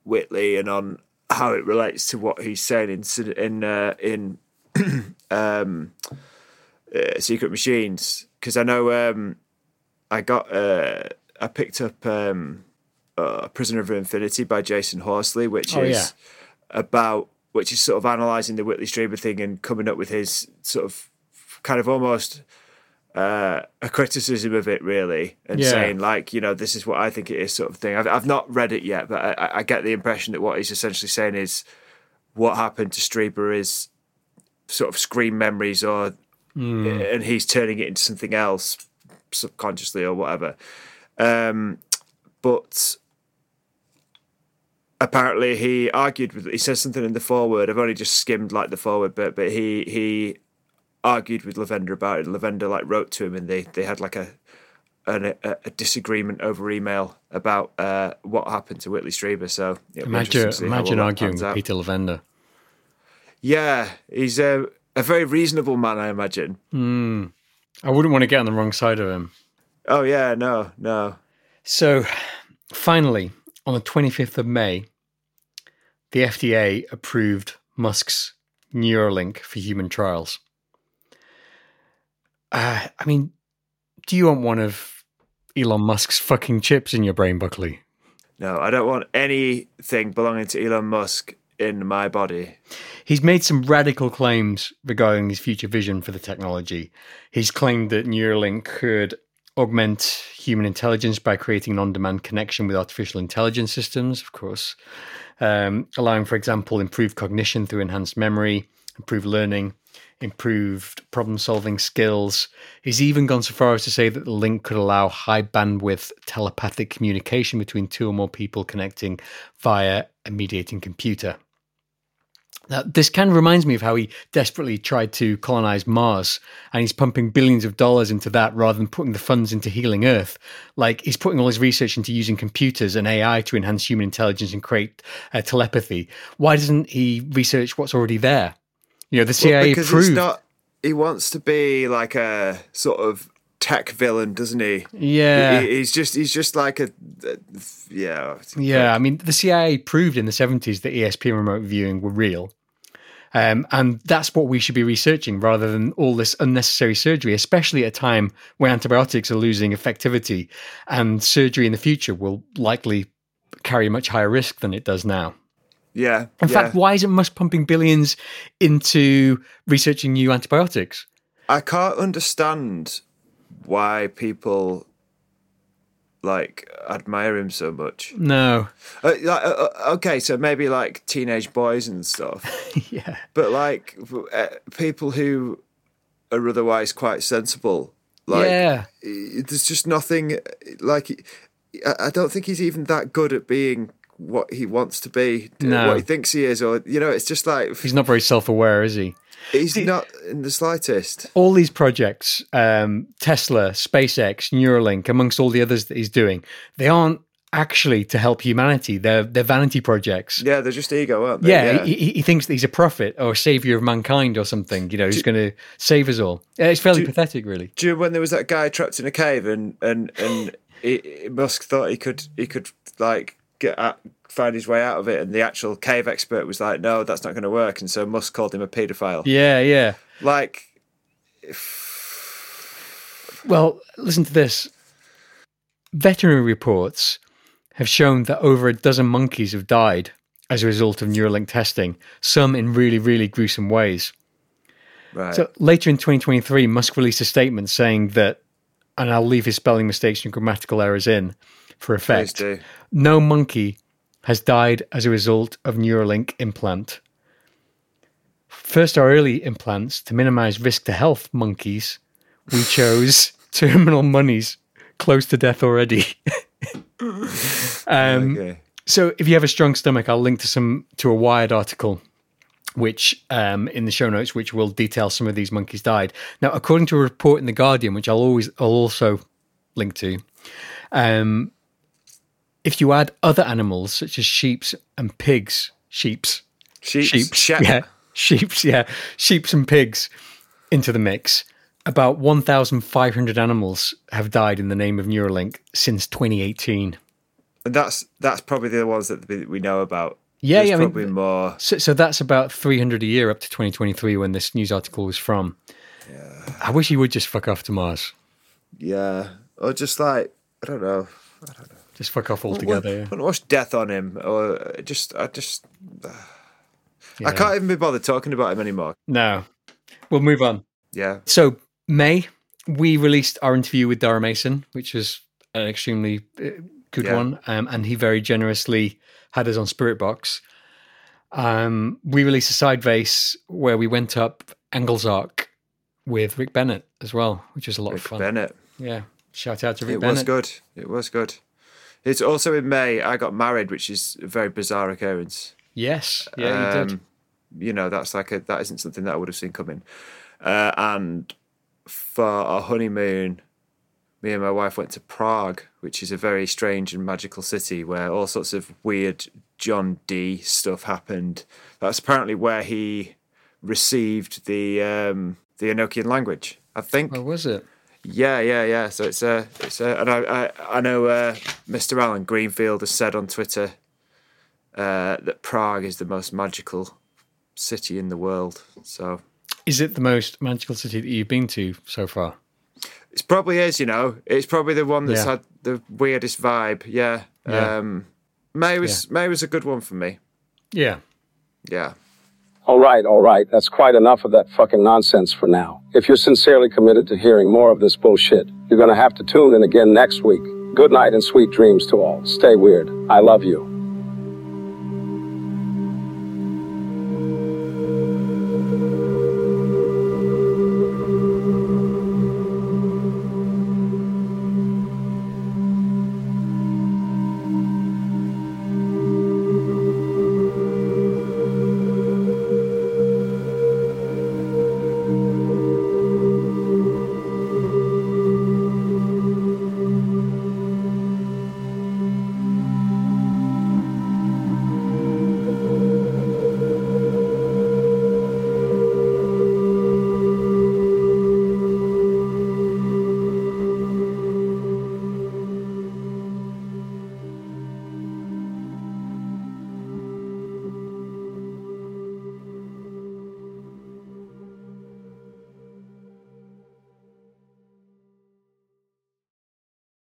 Whitley and on how it relates to what he's saying in in uh, in um, uh, Sekret Machines. Because I know um, I got uh, I picked up um, uh, Prisoner of Infinity by Jasun Horsley, which Oh, is yeah. about which is sort of analysing the Whitley Strieber thing and coming up with his sort of kind of almost uh, a criticism of it, really, and Yeah. saying like, you know, this is what I think it is, sort of thing. I've I've not read it yet, but I- I, get the impression that what he's essentially saying is what happened to Strieber is sort of screen memories or and he's turning it into something else subconsciously or whatever. Um, but apparently he argued with he says something in the forward. I've only just skimmed like the forward bit, but he he argued with Levenda about it. Levenda like wrote to him and they they had like a an, a, a disagreement over email about uh, what happened to Whitley Strieber. So it'll be interesting Imagine, to see how imagine arguing with out. Peter Levenda. Yeah, he's a a very reasonable man, I imagine. I wouldn't want to get on the wrong side of him. Oh yeah, no, no. So, finally, on the 25th of May, the FDA approved Musk's Neuralink for human trials. Uh, I mean, do you want one of Elon Musk's fucking chips in your brain, Buckley? No, I don't want anything belonging to Elon Musk in my body. He's made some radical claims regarding his future vision for the technology. He's claimed that Neuralink could augment human intelligence by creating an on demand connection with artificial intelligence systems, of course, um, allowing, for example, improved cognition through enhanced memory, improved learning, improved problem solving skills. He's even gone so far as to say that the link could allow high bandwidth telepathic communication between two or more people connecting via a mediating computer. Now, this kind of reminds me of how he desperately tried to colonize Mars, and he's pumping billions of dollars into that rather than putting the funds into healing Earth. Like he's putting all his research into using computers and AI to enhance human intelligence and create uh, telepathy. Why doesn't he research what's already there? You know, the Well, CIA because proved. he's not. He wants to be like a sort of tech villain, doesn't he? yeah, He- he's just he's just like a, a- yeah Yeah, I mean, the CIA proved in the 70s that ESP remote viewing were real. Um, and that's what we should be researching rather than all this unnecessary surgery, especially at a time when antibiotics are losing effectivity and surgery in the future will likely carry a much higher risk than it does now. yeah. In yeah. fact, why isn't Musk pumping billions into researching new antibiotics? I can't understand why people like admire him so much. No. Uh, like, uh, uh, okay, so maybe like teenage boys and stuff, yeah. but like uh, people who are otherwise quite sensible. Like, yeah. there's just nothing like. I don't think he's even that good at being what he wants to be, No. what he thinks he is, or you know, it's just like He's not very self aware, is he? He's not in the slightest. all these projects, um, Tesla, SpaceX, Neuralink, amongst all the others that he's doing, they aren't actually to help humanity. They're they're vanity projects. Yeah, they're just ego, aren't they? Yeah, He, he- he thinks that he's a prophet or a savior of mankind or something. You know, he's going to save us all. Yeah, It's fairly pathetic, really. Do you when there was that guy trapped in a cave and and and he, Musk thought he could he could like get out, find his way out of it, and the actual cave expert was like, "No, that's not going to work," and so Musk called him a paedophile. Yeah, yeah. Like, Well, listen to this. Veterinary reports have shown that over a dozen monkeys have died as a result of Neuralink testing, some in really, really gruesome ways. right? So later in 2023, Musk released a statement saying that, and I'll leave his spelling mistakes and grammatical errors in for effect. No monkey has died as a result of Neuralink implant. First, our early implants to minimize risk to health monkeys, we chose terminal monies close to death already. um, Okay. so if you have a strong stomach, I'll link to some to a Wired article, which um, in the show notes, which will detail some of these monkeys died. Now, according to a report in the Guardian, which I'll always I'll also link to, um, if you add other animals such as sheeps and pigs, sheeps, Sheep. sheeps, Shep. yeah, sheeps, yeah, sheeps and pigs into the mix. About 1,500 animals have died in the name of Neuralink since 2018. And that's that's probably the ones that we- know about. Yeah, There's yeah, I mean, probably more. So, so that's about 300 a year up to 2023 when this news article was from. Yeah. I wish he would just fuck off to Mars. Yeah, or just like I don't know. I don't know. Just fuck off I altogether. yeah. watch death on him, or just I just I Yeah. can't even be bothered talking about him anymore. No. We'll move on. Yeah, So, May, we released our interview with Darragh Mason, which was an extremely uh, good Yeah. one. Um, and he very generously had us on Spirit Box. Um, we released a side vase where we went up Engelsark with Rick Bennett as well, which was a lot Rick of fun. Bennett. Yeah, shout out to Rick It Bennett. It was good. It was good. It's also in May. I got married, which is a very bizarre occurrence. Yes, yeah, you did. Um, You know, that's like a that isn't something that I would have seen coming. Uh, and for our honeymoon, me and my wife went to Prague, which is a very strange and magical city where all sorts of weird John Dee stuff happened. That's apparently where he received the um, the Enochian language. I think. Where was it? Yeah, yeah, yeah. So it's a, it's a, and I, I, I know uh, Mr. Allen Greenfield has said on Twitter uh, that Prague is the most magical city in the world. So Is it the most magical city that you've been to so far? it probably is, you know. It's probably the one that's Yeah. had the weirdest vibe. Yeah. Yeah. Um, May was May was a good one for me. Yeah. Yeah. All right, all right. That's quite enough of that fucking nonsense for now. If you're sincerely committed to hearing more of this bullshit, you're gonna have to tune in again next week. Good night and sweet dreams to all. Stay weird. I love you.